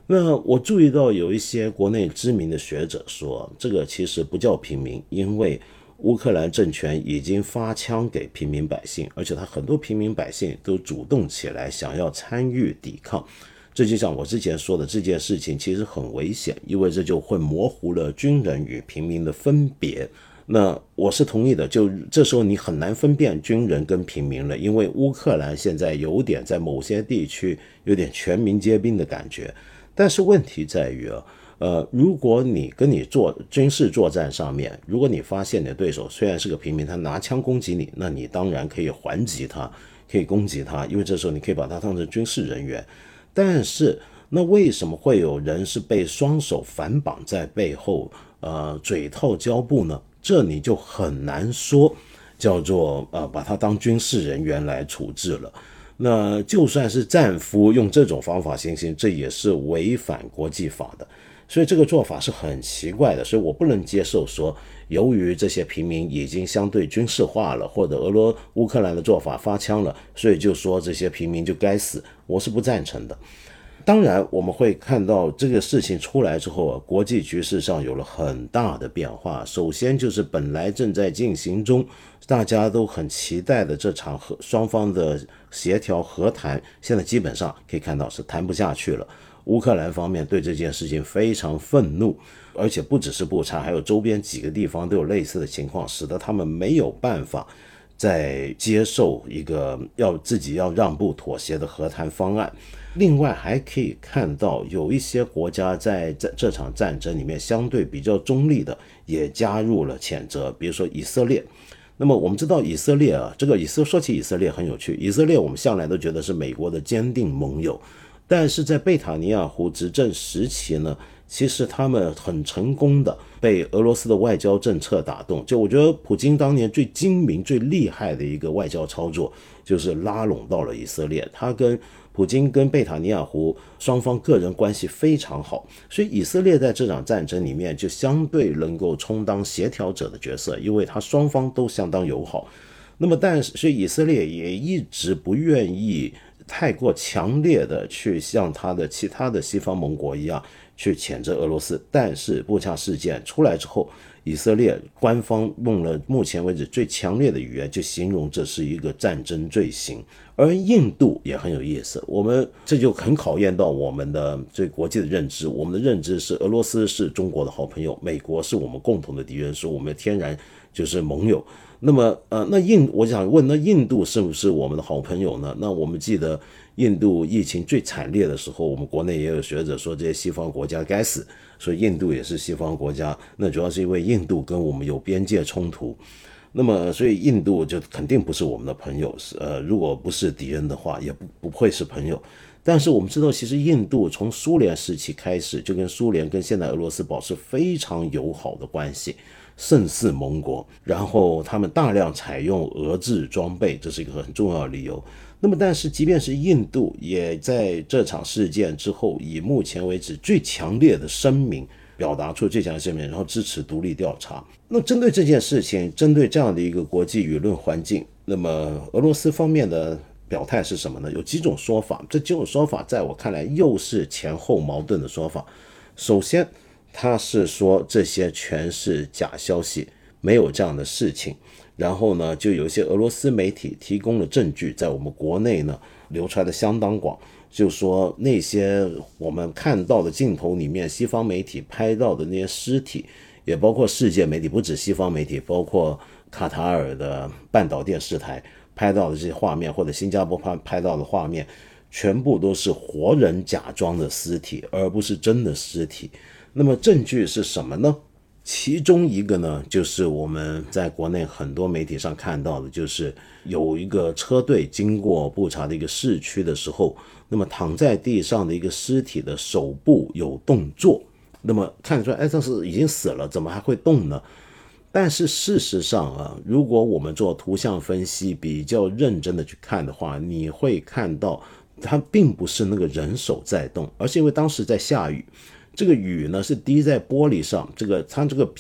A: 那我注意到有一些国内知名的学者说，这个其实不叫平民，因为。乌克兰政权已经发枪给平民百姓，而且他很多平民百姓都主动起来想要参与抵抗。这就像我之前说的，这件事情其实很危险，因为这就会模糊了军人与平民的分别。那我是同意的，就这时候你很难分辨军人跟平民了，因为乌克兰现在有点在某些地区有点全民皆兵的感觉。但是问题在于啊。呃，如果你跟你做军事作战上面，如果你发现你的对手虽然是个平民，他拿枪攻击你，那你当然可以还击他，可以攻击他，因为这时候你可以把他当成军事人员。但是，那为什么会有人是被双手反绑在背后，呃，嘴套胶布呢？这你就很难说叫做呃把他当军事人员来处置了。那就算是战俘用这种方法行刑，这也是违反国际法的。所以这个做法是很奇怪的，所以我不能接受说，由于这些平民已经相对军事化了，或者俄罗乌克兰的做法发枪了，所以就说这些平民就该死，我是不赞成的。当然，我们会看到这个事情出来之后啊，国际局势上有了很大的变化。首先就是本来正在进行中，大家都很期待的这场和双方的协调和谈，现在基本上可以看到是谈不下去了。乌克兰方面对这件事情非常愤怒，而且不只是布查，还有周边几个地方都有类似的情况，使得他们没有办法再接受一个要自己要让步妥协的和谈方案。另外还可以看到有一些国家在这这场战争里面相对比较中立的也加入了谴责，比如说以色列。那么我们知道以色列啊，这个以色说起以色列很有趣，以色列我们向来都觉得是美国的坚定盟友。但是在贝塔尼亚胡执政时期呢，其实他们很成功的被俄罗斯的外交政策打动。就我觉得，普京当年最精明、最厉害的一个外交操作，就是拉拢到了以色列。他跟普京跟贝塔尼亚胡双方个人关系非常好，所以以色列在这场战争里面就相对能够充当协调者的角色，因为他双方都相当友好。那么，但是以色列也一直不愿意。太过强烈的去像他的其他的西方盟国一样去谴责俄罗斯，但是布恰事件出来之后，以色列官方用了目前为止最强烈的语言，就形容这是一个战争罪行。而印度也很有意思，我们这就很考验到我们的对国际的认知。我们的认知是俄罗斯是中国的好朋友，美国是我们共同的敌人，是我们天然就是盟友。那么，呃，那印，我想问，那印度是不是我们的好朋友呢？那我们记得印度疫情最惨烈的时候，我们国内也有学者说这些西方国家该死，所以印度也是西方国家。那主要是因为印度跟我们有边界冲突，那么所以印度就肯定不是我们的朋友，是呃，如果不是敌人的话，也不不会是朋友。但是我们知道，其实印度从苏联时期开始就跟苏联跟现在俄罗斯保持非常友好的关系。胜似盟国，然后他们大量采用俄制装备，这是一个很重要的理由。那么，但是即便是印度，也在这场事件之后，以目前为止最强烈的声明，表达出最强的声明，然后支持独立调查。那针对这件事情，针对这样的一个国际舆论环境，那么俄罗斯方面的表态是什么呢？有几种说法，这几种说法在我看来又是前后矛盾的说法。首先，他是说这些全是假消息，没有这样的事情。然后呢，就有一些俄罗斯媒体提供了证据，在我们国内呢流传的相当广，就说那些我们看到的镜头里面，西方媒体拍到的那些尸体，也包括世界媒体，不止西方媒体，包括卡塔尔的半岛电视台拍到的这些画面，或者新加坡拍拍到的画面，全部都是活人假装的尸体，而不是真的尸体。那么证据是什么呢？其中一个呢，就是我们在国内很多媒体上看到的，就是有一个车队经过布查的一个市区的时候，那么躺在地上的一个尸体的手部有动作，那么看出来，哎，这是已经死了，怎么还会动呢？但是事实上啊，如果我们做图像分析比较认真的去看的话，你会看到它并不是那个人手在动，而是因为当时在下雨。这个雨呢是滴在玻璃上，这个它这个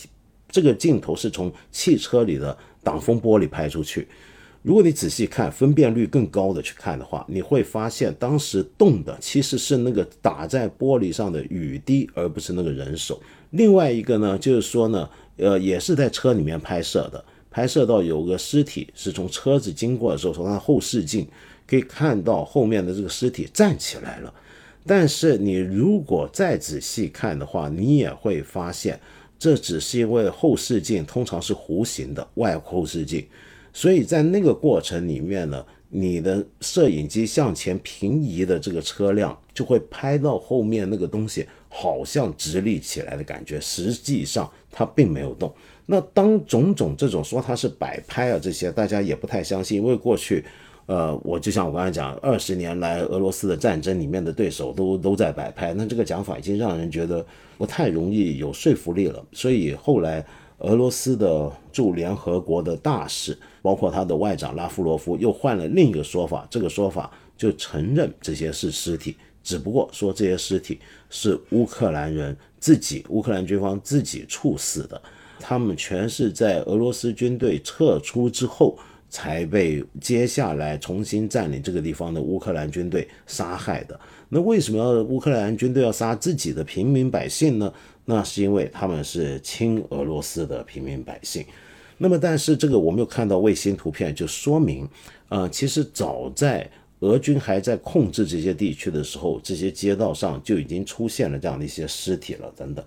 A: 这个镜头是从汽车里的挡风玻璃拍出去。如果你仔细看，分辨率更高的去看的话，你会发现当时动的其实是那个打在玻璃上的雨滴，而不是那个人手。另外一个呢，就是说呢，呃，也是在车里面拍摄的，拍摄到有个尸体是从车子经过的时候，从它后视镜可以看到后面的这个尸体站起来了。但是你如果再仔细看的话，你也会发现，这只是因为后视镜通常是弧形的外后视镜，所以在那个过程里面呢，你的摄影机向前平移的这个车辆就会拍到后面那个东西好像直立起来的感觉，实际上它并没有动。那当种种这种说它是摆拍啊，这些大家也不太相信，因为过去。呃，我就像我刚才讲，二十年来俄罗斯的战争里面的对手都都在摆拍，那这个讲法已经让人觉得不太容易有说服力了。所以后来俄罗斯的驻联合国的大使，包括他的外长拉夫罗夫，又换了另一个说法，这个说法就承认这些是尸体，只不过说这些尸体是乌克兰人自己，乌克兰军方自己处死的，他们全是在俄罗斯军队撤出之后。才被接下来重新占领这个地方的乌克兰军队杀害的。那为什么要乌克兰军队要杀自己的平民百姓呢？那是因为他们是亲俄罗斯的平民百姓。那么，但是这个我们有看到卫星图片，就说明，呃，其实早在俄军还在控制这些地区的时候，这些街道上就已经出现了这样的一些尸体了，等等。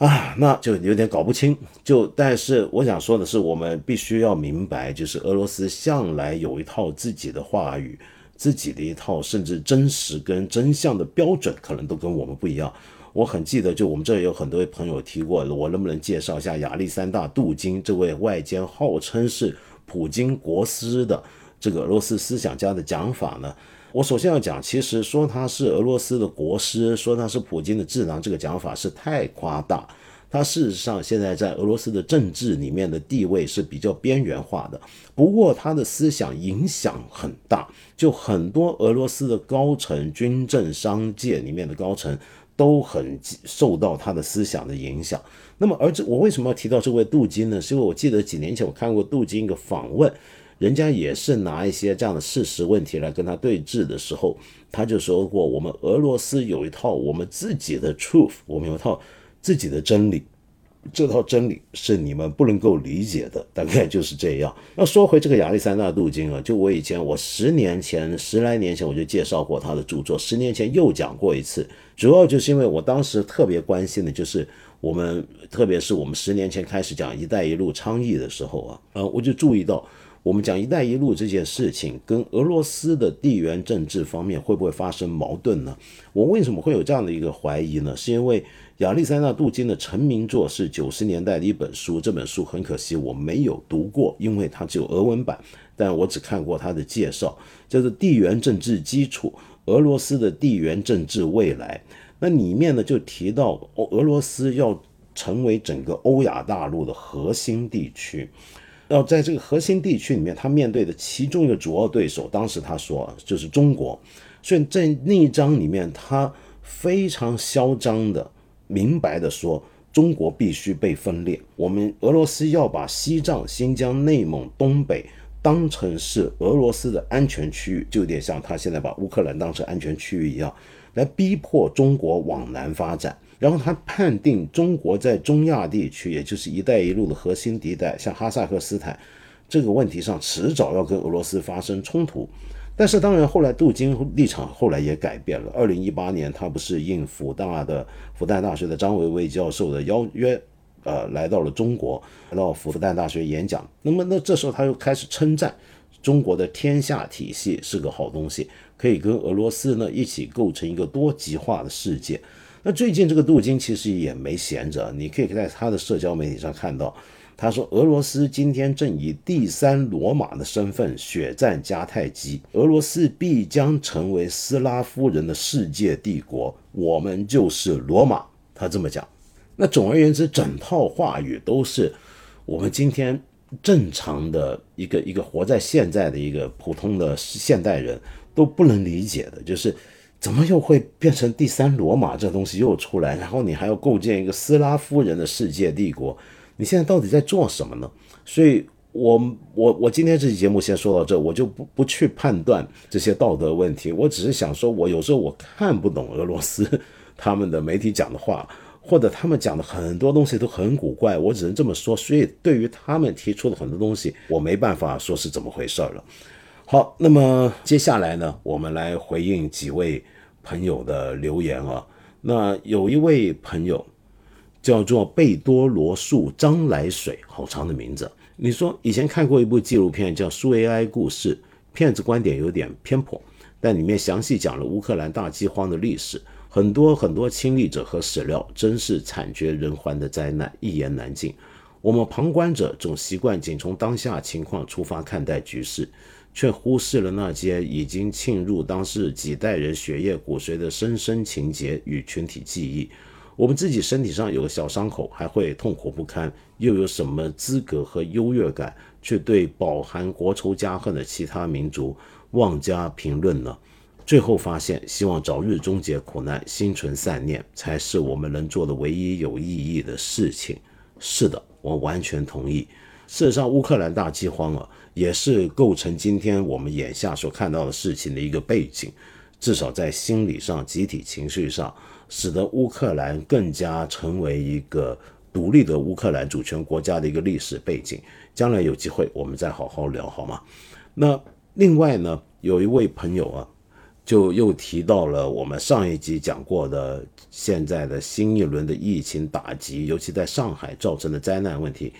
A: 啊，那就有点搞不清。就但是我想说的是，我们必须要明白，就是俄罗斯向来有一套自己的话语，自己的一套甚至真实跟真相的标准，可能都跟我们不一样。我很记得，就我们这有很多位朋友提过，我能不能介绍一下亚历山大·杜金这位外间号称是普京国师的这个俄罗斯思想家的讲法呢？我首先要讲，其实说他是俄罗斯的国师，说他是普京的智囊，这个讲法是太夸大。他事实上现在在俄罗斯的政治里面的地位是比较边缘化的，不过他的思想影响很大，就很多俄罗斯的高层、军政、商界里面的高层都很受到他的思想的影响。那么，而这我为什么要提到这位杜金呢？是因为我记得几年前我看过杜金一个访问，人家也是拿一些这样的事实问题来跟他对峙的时候，他就说过，我们俄罗斯有一套我们自己的 truth，我们有一套。自己的真理，这套真理是你们不能够理解的，大概就是这样。那说回这个亚历山大·杜金啊，就我以前，我十年前、十来年前我就介绍过他的著作，十年前又讲过一次，主要就是因为我当时特别关心的就是我们，特别是我们十年前开始讲“一带一路”倡议的时候啊，呃，我就注意到。我们讲“一带一路”这件事情，跟俄罗斯的地缘政治方面会不会发生矛盾呢？我为什么会有这样的一个怀疑呢？是因为亚历山大·杜金的成名作是九十年代的一本书，这本书很可惜我没有读过，因为它只有俄文版，但我只看过它的介绍，叫做《地缘政治基础：俄罗斯的地缘政治未来》。那里面呢就提到，俄罗斯要成为整个欧亚大陆的核心地区。要在这个核心地区里面，他面对的其中一个主要对手，当时他说就是中国，所以在那一章里面，他非常嚣张的、明白的说，中国必须被分裂，我们俄罗斯要把西藏、新疆、内蒙、东北当成是俄罗斯的安全区域，就有点像他现在把乌克兰当成安全区域一样，来逼迫中国往南发展。然后他判定中国在中亚地区，也就是“一带一路”的核心地带，像哈萨克斯坦这个问题上，迟早要跟俄罗斯发生冲突。但是，当然后来杜金立场后来也改变了。二零一八年，他不是应复大的复旦大学的张维维教授的邀约，呃，来到了中国，来到复旦大学演讲。那么，那这时候他又开始称赞中国的天下体系是个好东西，可以跟俄罗斯呢一起构成一个多极化的世界。那最近这个杜金其实也没闲着，你可以在他的社交媒体上看到，他说俄罗斯今天正以第三罗马的身份血战迦太基，俄罗斯必将成为斯拉夫人的世界帝国，我们就是罗马。他这么讲。那总而言之，整套话语都是我们今天正常的一个一个活在现在的一个普通的现代人都不能理解的，就是。怎么又会变成第三罗马这东西又出来？然后你还要构建一个斯拉夫人的世界帝国？你现在到底在做什么呢？所以，我我我今天这期节目先说到这，我就不不去判断这些道德问题。我只是想说，我有时候我看不懂俄罗斯他们的媒体讲的话，或者他们讲的很多东西都很古怪。我只能这么说。所以，对于他们提出的很多东西，我没办法说是怎么回事了。好，那么接下来呢，我们来回应几位朋友的留言啊。那有一位朋友叫做贝多罗素张来水，好长的名字。你说以前看过一部纪录片叫《苏维埃故事》，片子观点有点偏颇，但里面详细讲了乌克兰大饥荒的历史，很多很多亲历者和史料，真是惨绝人寰的灾难，一言难尽。我们旁观者总习惯仅从当下情况出发看待局势。却忽视了那些已经沁入当时几代人血液骨髓的深深情结与群体记忆。我们自己身体上有个小伤口，还会痛苦不堪，又有什么资格和优越感，去对饱含国仇家恨的其他民族妄加评论呢？最后发现，希望早日终结苦难，心存善念，才是我们能做的唯一有意义的事情。是的，我完全同意。事实上，乌克兰大饥荒啊。也是构成今天我们眼下所看到的事情的一个背景，至少在心理上、集体情绪上，使得乌克兰更加成为一个独立的乌克兰主权国家的一个历史背景。将来有机会我们再好好聊，好吗？那另外呢，有一位朋友啊，就又提到了我们上一集讲过的现在的新一轮的疫情打击，尤其在上海造成的灾难问题。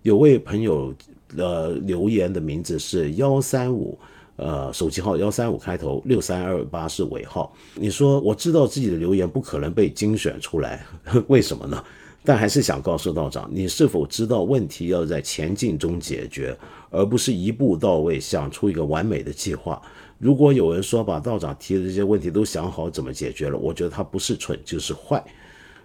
A: 有位朋友。呃，留言的名字是幺三五，呃，手机号幺三五开头，六三二八是尾号。你说我知道自己的留言不可能被精选出来，为什么呢？但还是想告诉道长，你是否知道问题要在前进中解决，而不是一步到位想出一个完美的计划？如果有人说把道长提的这些问题都想好怎么解决了，我觉得他不是蠢就是坏。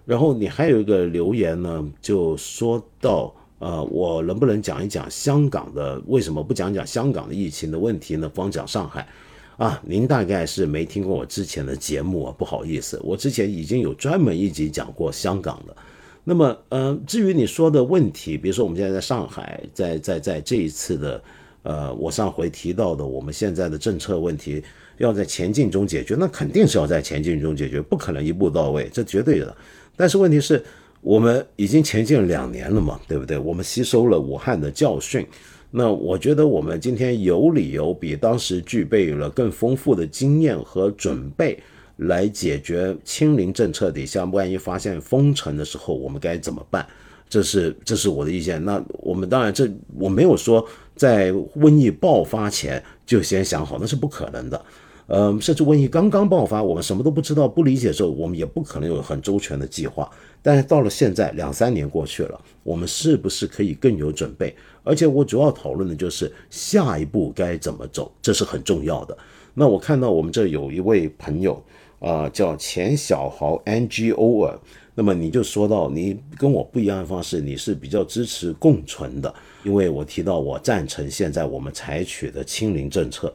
A: 然后你还有一个留言呢，就说到，呃，我能不能讲一讲香港的？为什么不讲讲香港的疫情的问题呢？光讲上海，啊，您大概是没听过我之前的节目啊，不好意思，我之前已经有专门一集讲过香港的。那么，呃，至于你说的问题，比如说我们现在在上海，在在在这一次的，呃，我上回提到的，我们现在的政策问题要在前进中解决，那肯定是要在前进中解决，不可能一步到位，这绝对的。但是问题是，我们已经前进了两年了嘛，对不对？我们吸收了武汉的教训，那我觉得我们今天有理由比当时具备了更丰富的经验和准备，来解决清零政策底下万一发现封城的时候，我们该怎么办？这是这是我的意见。那我们当然这我没有说在瘟疫爆发前就先想好，那是不可能的。呃，甚至瘟疫刚刚爆发，我们什么都不知道、不理解的时候，我们也不可能有很周全的计划。但是到了现在，两三年过去了，我们是不是可以更有准备？而且我主要讨论的就是下一步该怎么走，这是很重要的。那我看到我们这有一位朋友啊，叫钱小豪 NGOer，，那么你就说到你跟我不一样的方式，你是比较支持共存的，因为我提到我赞成现在我们采取的清零政策。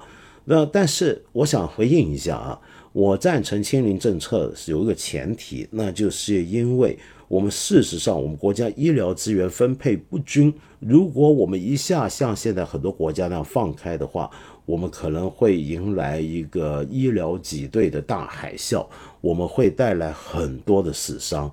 A: 那但是我想回应一下啊，我赞成清零政策是有一个前提，那就是因为我们事实上我们国家医疗资源分配不均，如果我们一下像现在很多国家那样放开的话，我们可能会迎来一个医疗挤兑的大海啸，我们会带来很多的死伤，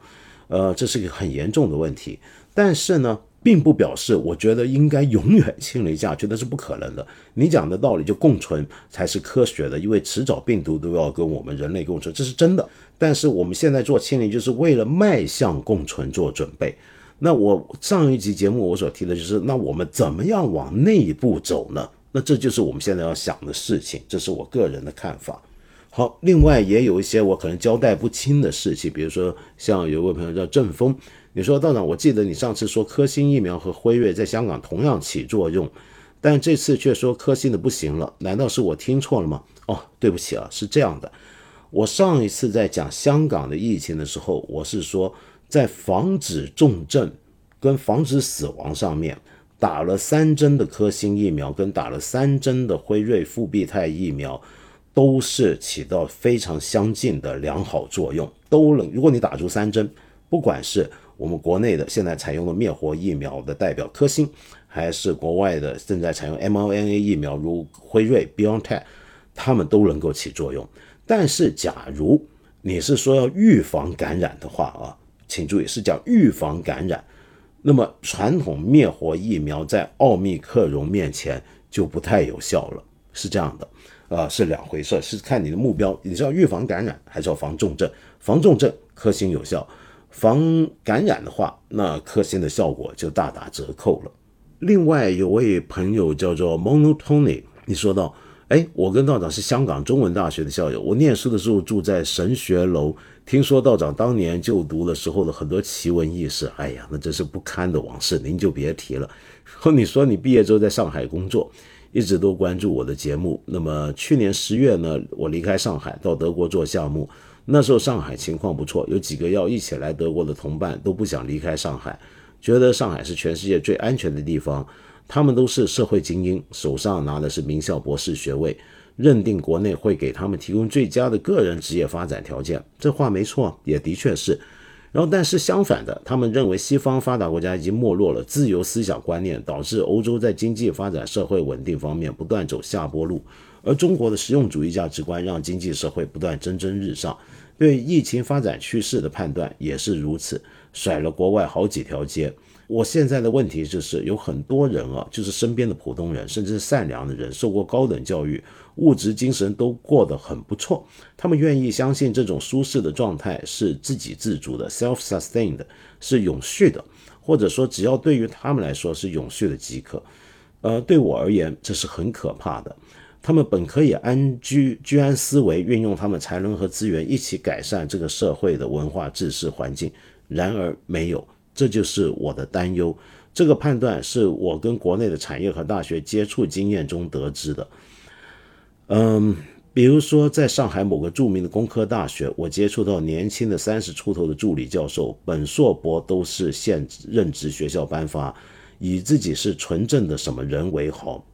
A: 呃，这是一个很严重的问题。但是呢。并不表示我觉得应该永远清零下去，那是不可能的。你讲的道理就共存才是科学的，因为迟早病毒都要跟我们人类共存，这是真的。但是我们现在做清零，就是为了迈向共存做准备。那我上一集节目我所提的就是，那我们怎么样往那一步走呢？那这就是我们现在要想的事情，这是我个人的看法。好，另外也有一些我可能交代不清的事情，比如说像有位朋友叫郑峰。你说道长，我记得你上次说科兴疫苗和辉瑞在香港同样起作用，但这次却说科兴的不行了，难道是我听错了吗？哦，对不起啊，是这样的，我上一次在讲香港的疫情的时候，我是说在防止重症跟防止死亡上面，打了三针的科兴疫苗跟打了三针的辉瑞复必泰疫苗，都是起到非常相近的良好作用，都能，如果你打出三针，不管是我们国内的现在采用的灭活疫苗的代表科兴，还是国外的正在采用 mRNA 疫苗，如辉瑞、BioNTech，他们都能够起作用。但是，假如你是说要预防感染的话啊，请注意是讲预防感染，那么传统灭活疫苗在奥密克戎面前就不太有效了，是这样的，啊，是两回事，是看你的目标，你是要预防感染还是要防重症？防重症，科兴有效。防感染的话，那科兴的效果就大打折扣了。另外有位朋友叫做 Monotony，你说到，哎，我跟道长是香港中文大学的校友，我念书的时候住在神学楼，听说道长当年就读的时候的很多奇闻异事，哎呀，那真是不堪的往事，您就别提了。和你说你毕业之后在上海工作，一直都关注我的节目。那么去年十月呢，我离开上海到德国做项目。那时候上海情况不错，有几个要一起来德国的同伴都不想离开上海，觉得上海是全世界最安全的地方。他们都是社会精英，手上拿的是名校博士学位，认定国内会给他们提供最佳的个人职业发展条件。这话没错，也的确是。然后，但是相反的，他们认为西方发达国家已经没落了，自由思想观念导致欧洲在经济发展、社会稳定方面不断走下坡路。而中国的实用主义价值观让经济社会不断蒸蒸日上，对疫情发展趋势的判断也是如此，甩了国外好几条街。我现在的问题就是，有很多人啊，就是身边的普通人，甚至是善良的人，受过高等教育，物质精神都过得很不错，他们愿意相信这种舒适的状态是自给自足的 （self-sustained），是永续的，或者说只要对于他们来说是永续的即可。呃，对我而言，这是很可怕的。他们本可以安居居安思危，运用他们才能和资源一起改善这个社会的文化、知识环境，然而没有，这就是我的担忧。这个判断是我跟国内的产业和大学接触经验中得知的。嗯，比如说在上海某个著名的工科大学，我接触到年轻的三十出头的助理教授，本硕博都是现任职学校颁发，以自己是纯正的什么人为豪。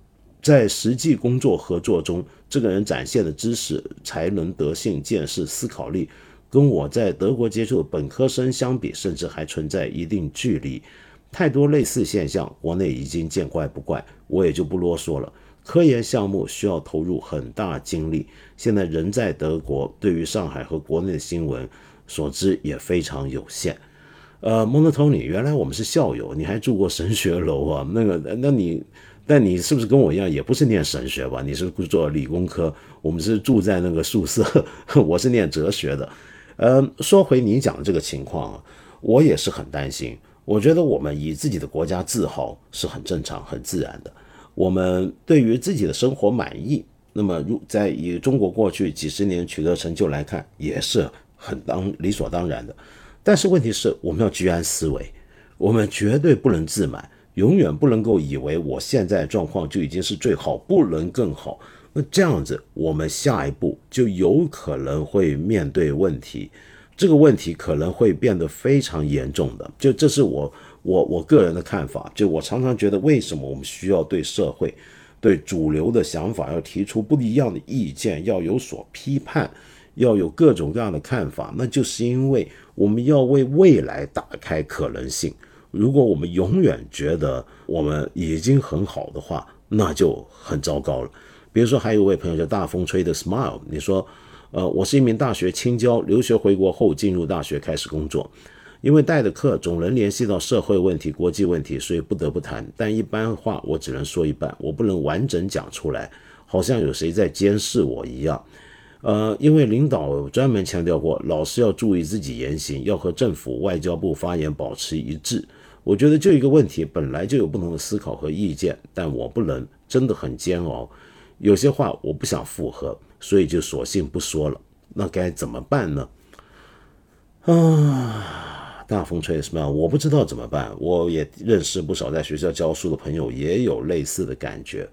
A: 在实际工作合作中，这个人展现的知识、才能、德性、见识、思考力，跟我在德国接触的本科生相比，甚至还存在一定距离。太多类似现象，国内已经见怪不怪，我也就不啰嗦了。科研项目需要投入很大精力，现在人在德国，对于上海和国内的新闻所知也非常有限。呃，蒙德托尼，原来我们是校友，你还住过神学楼啊？那个，那你？但你是不是跟我一样，也不是念神学吧？你是做理工科，我们是住在那个宿舍。我是念哲学的。呃，说回你讲的这个情况，我也是很担心。我觉得我们以自己的国家自豪是很正常、很自然的。我们对于自己的生活满意，那么如在以中国过去几十年取得成就来看，也是很当理所当然的。但是问题是，我们要居安思危，我们绝对不能自满。永远不能够以为我现在状况就已经是最好，不能更好。那这样子，我们下一步就有可能会面对问题，这个问题可能会变得非常严重的。就这是我我我个人的看法。就我常常觉得，为什么我们需要对社会、对主流的想法要提出不一样的意见，要有所批判，要有各种各样的看法？那就是因为我们要为未来打开可能性。如果我们永远觉得我们已经很好的话，那就很糟糕了。比如说，还有一位朋友叫大风吹的 Smile，你说，呃，我是一名大学青椒，留学回国后进入大学开始工作，因为带的课总能联系到社会问题、国际问题，所以不得不谈。但一般话我只能说一半，我不能完整讲出来，好像有谁在监视我一样。呃，因为领导专门强调过，老师要注意自己言行，要和政府、外交部发言保持一致。我觉得就一个问题，本来就有不同的思考和意见，但我不能，真的很煎熬。有些话我不想附和，所以就索性不说了。那该怎么办呢？啊，大风吹什么？我不知道怎么办。我也认识不少在学校教书的朋友，也有类似的感觉。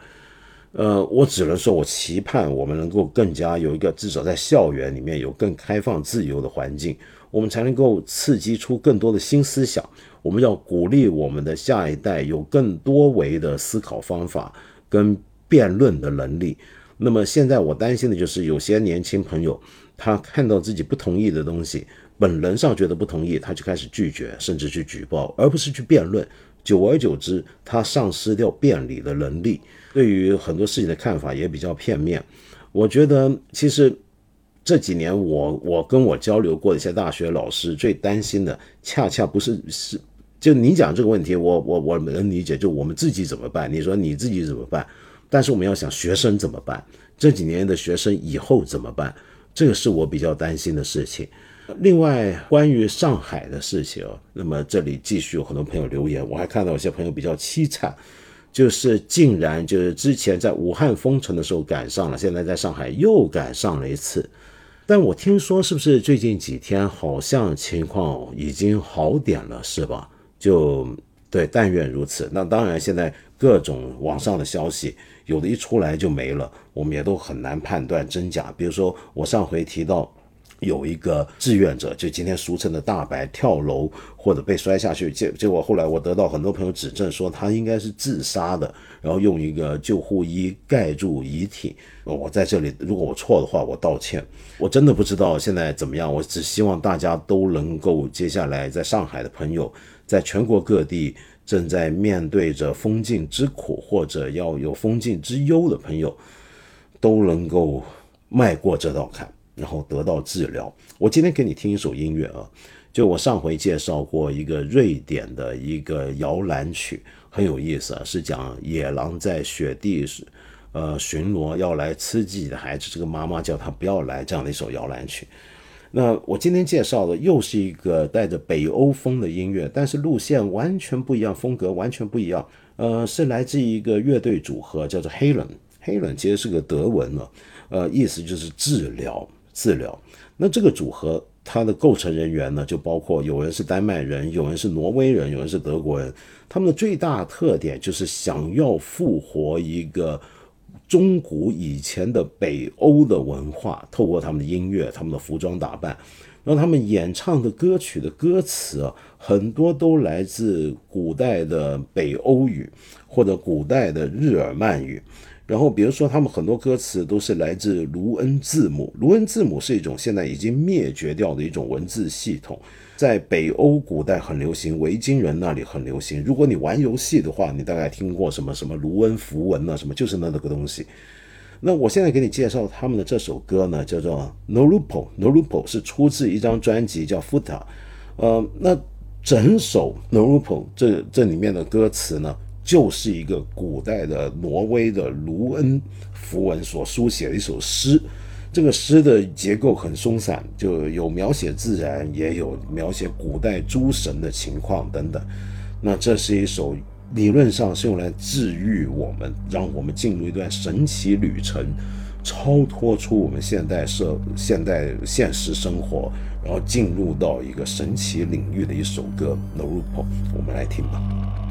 A: 呃，我只能说，我期盼我们能够更加有一个，至少在校园里面有更开放、自由的环境，我们才能够刺激出更多的新思想。我们要鼓励我们的下一代有更多维的思考方法跟辩论的能力。那么现在我担心的就是有些年轻朋友，他看到自己不同意的东西，本能上觉得不同意，他就开始拒绝，甚至去举报，而不是去辩论。久而久之，他丧失掉辩理的能力，对于很多事情的看法也比较片面。我觉得其实这几年我我跟我交流过的一些大学老师，最担心的恰恰不是是。就你讲这个问题，我我我能理解。就我们自己怎么办？你说你自己怎么办？但是我们要想学生怎么办？这几年的学生以后怎么办？这个是我比较担心的事情。另外，关于上海的事情，那么这里继续有很多朋友留言，我还看到有些朋友比较凄惨，就是竟然就是之前在武汉封城的时候赶上了，现在在上海又赶上了一次。但我听说是不是最近几天好像情况已经好点了，是吧？就对，但愿如此。那当然，现在各种网上的消息，有的一出来就没了，我们也都很难判断真假。比如说，我上回提到有一个志愿者，就今天俗称的大白跳楼或者被摔下去，结结果后来我得到很多朋友指证说他应该是自杀的，然后用一个救护衣盖住遗体。我在这里，如果我错的话，我道歉。我真的不知道现在怎么样，我只希望大家都能够接下来在上海的朋友。在全国各地正在面对着封禁之苦，或者要有封禁之忧的朋友，都能够迈过这道坎，然后得到治疗。我今天给你听一首音乐啊，就我上回介绍过一个瑞典的一个摇篮曲，很有意思啊，是讲野狼在雪地呃巡逻，要来吃自己的孩子，这个妈妈叫他不要来，这样的一首摇篮曲。那我今天介绍的又是一个带着北欧风的音乐，但是路线完全不一样，风格完全不一样。呃，是来自一个乐队组合，叫做黑人。黑人其实是个德文了，呃，意思就是治疗、治疗。那这个组合它的构成人员呢，就包括有人是丹麦人，有人是挪威人，有人是德国人。他们的最大特点就是想要复活一个中古以前的北欧的文化，透过他们的音乐、他们的服装打扮，让他们演唱的歌曲的歌词啊，很多都来自古代的北欧语或者古代的日耳曼语。然后，比如说，他们很多歌词都是来自卢恩字母。卢恩字母是一种现在已经灭绝掉的一种文字系统，在北欧古代很流行，维京人那里很流行。如果你玩游戏的话，你大概听过什么什么卢恩符文呢，什么就是那个东西。那我现在给你介绍他们的这首歌呢，叫做 Norupo。Norupo 是出自一张专辑叫 Futa。呃，那整首 Norupo 这这里面的歌词呢？就是一个古代的挪威的卢恩符文所书写的一首诗，这个诗的结构很松散，就有描写自然，也有描写古代诸神的情况等等。那这是一首理论上是用来治愈我们，让我们进入一段神奇旅程，超脱出我们现代社现代现实生活，然后进入到一个神奇领域的一首歌《n o r u p o 我们来听吧。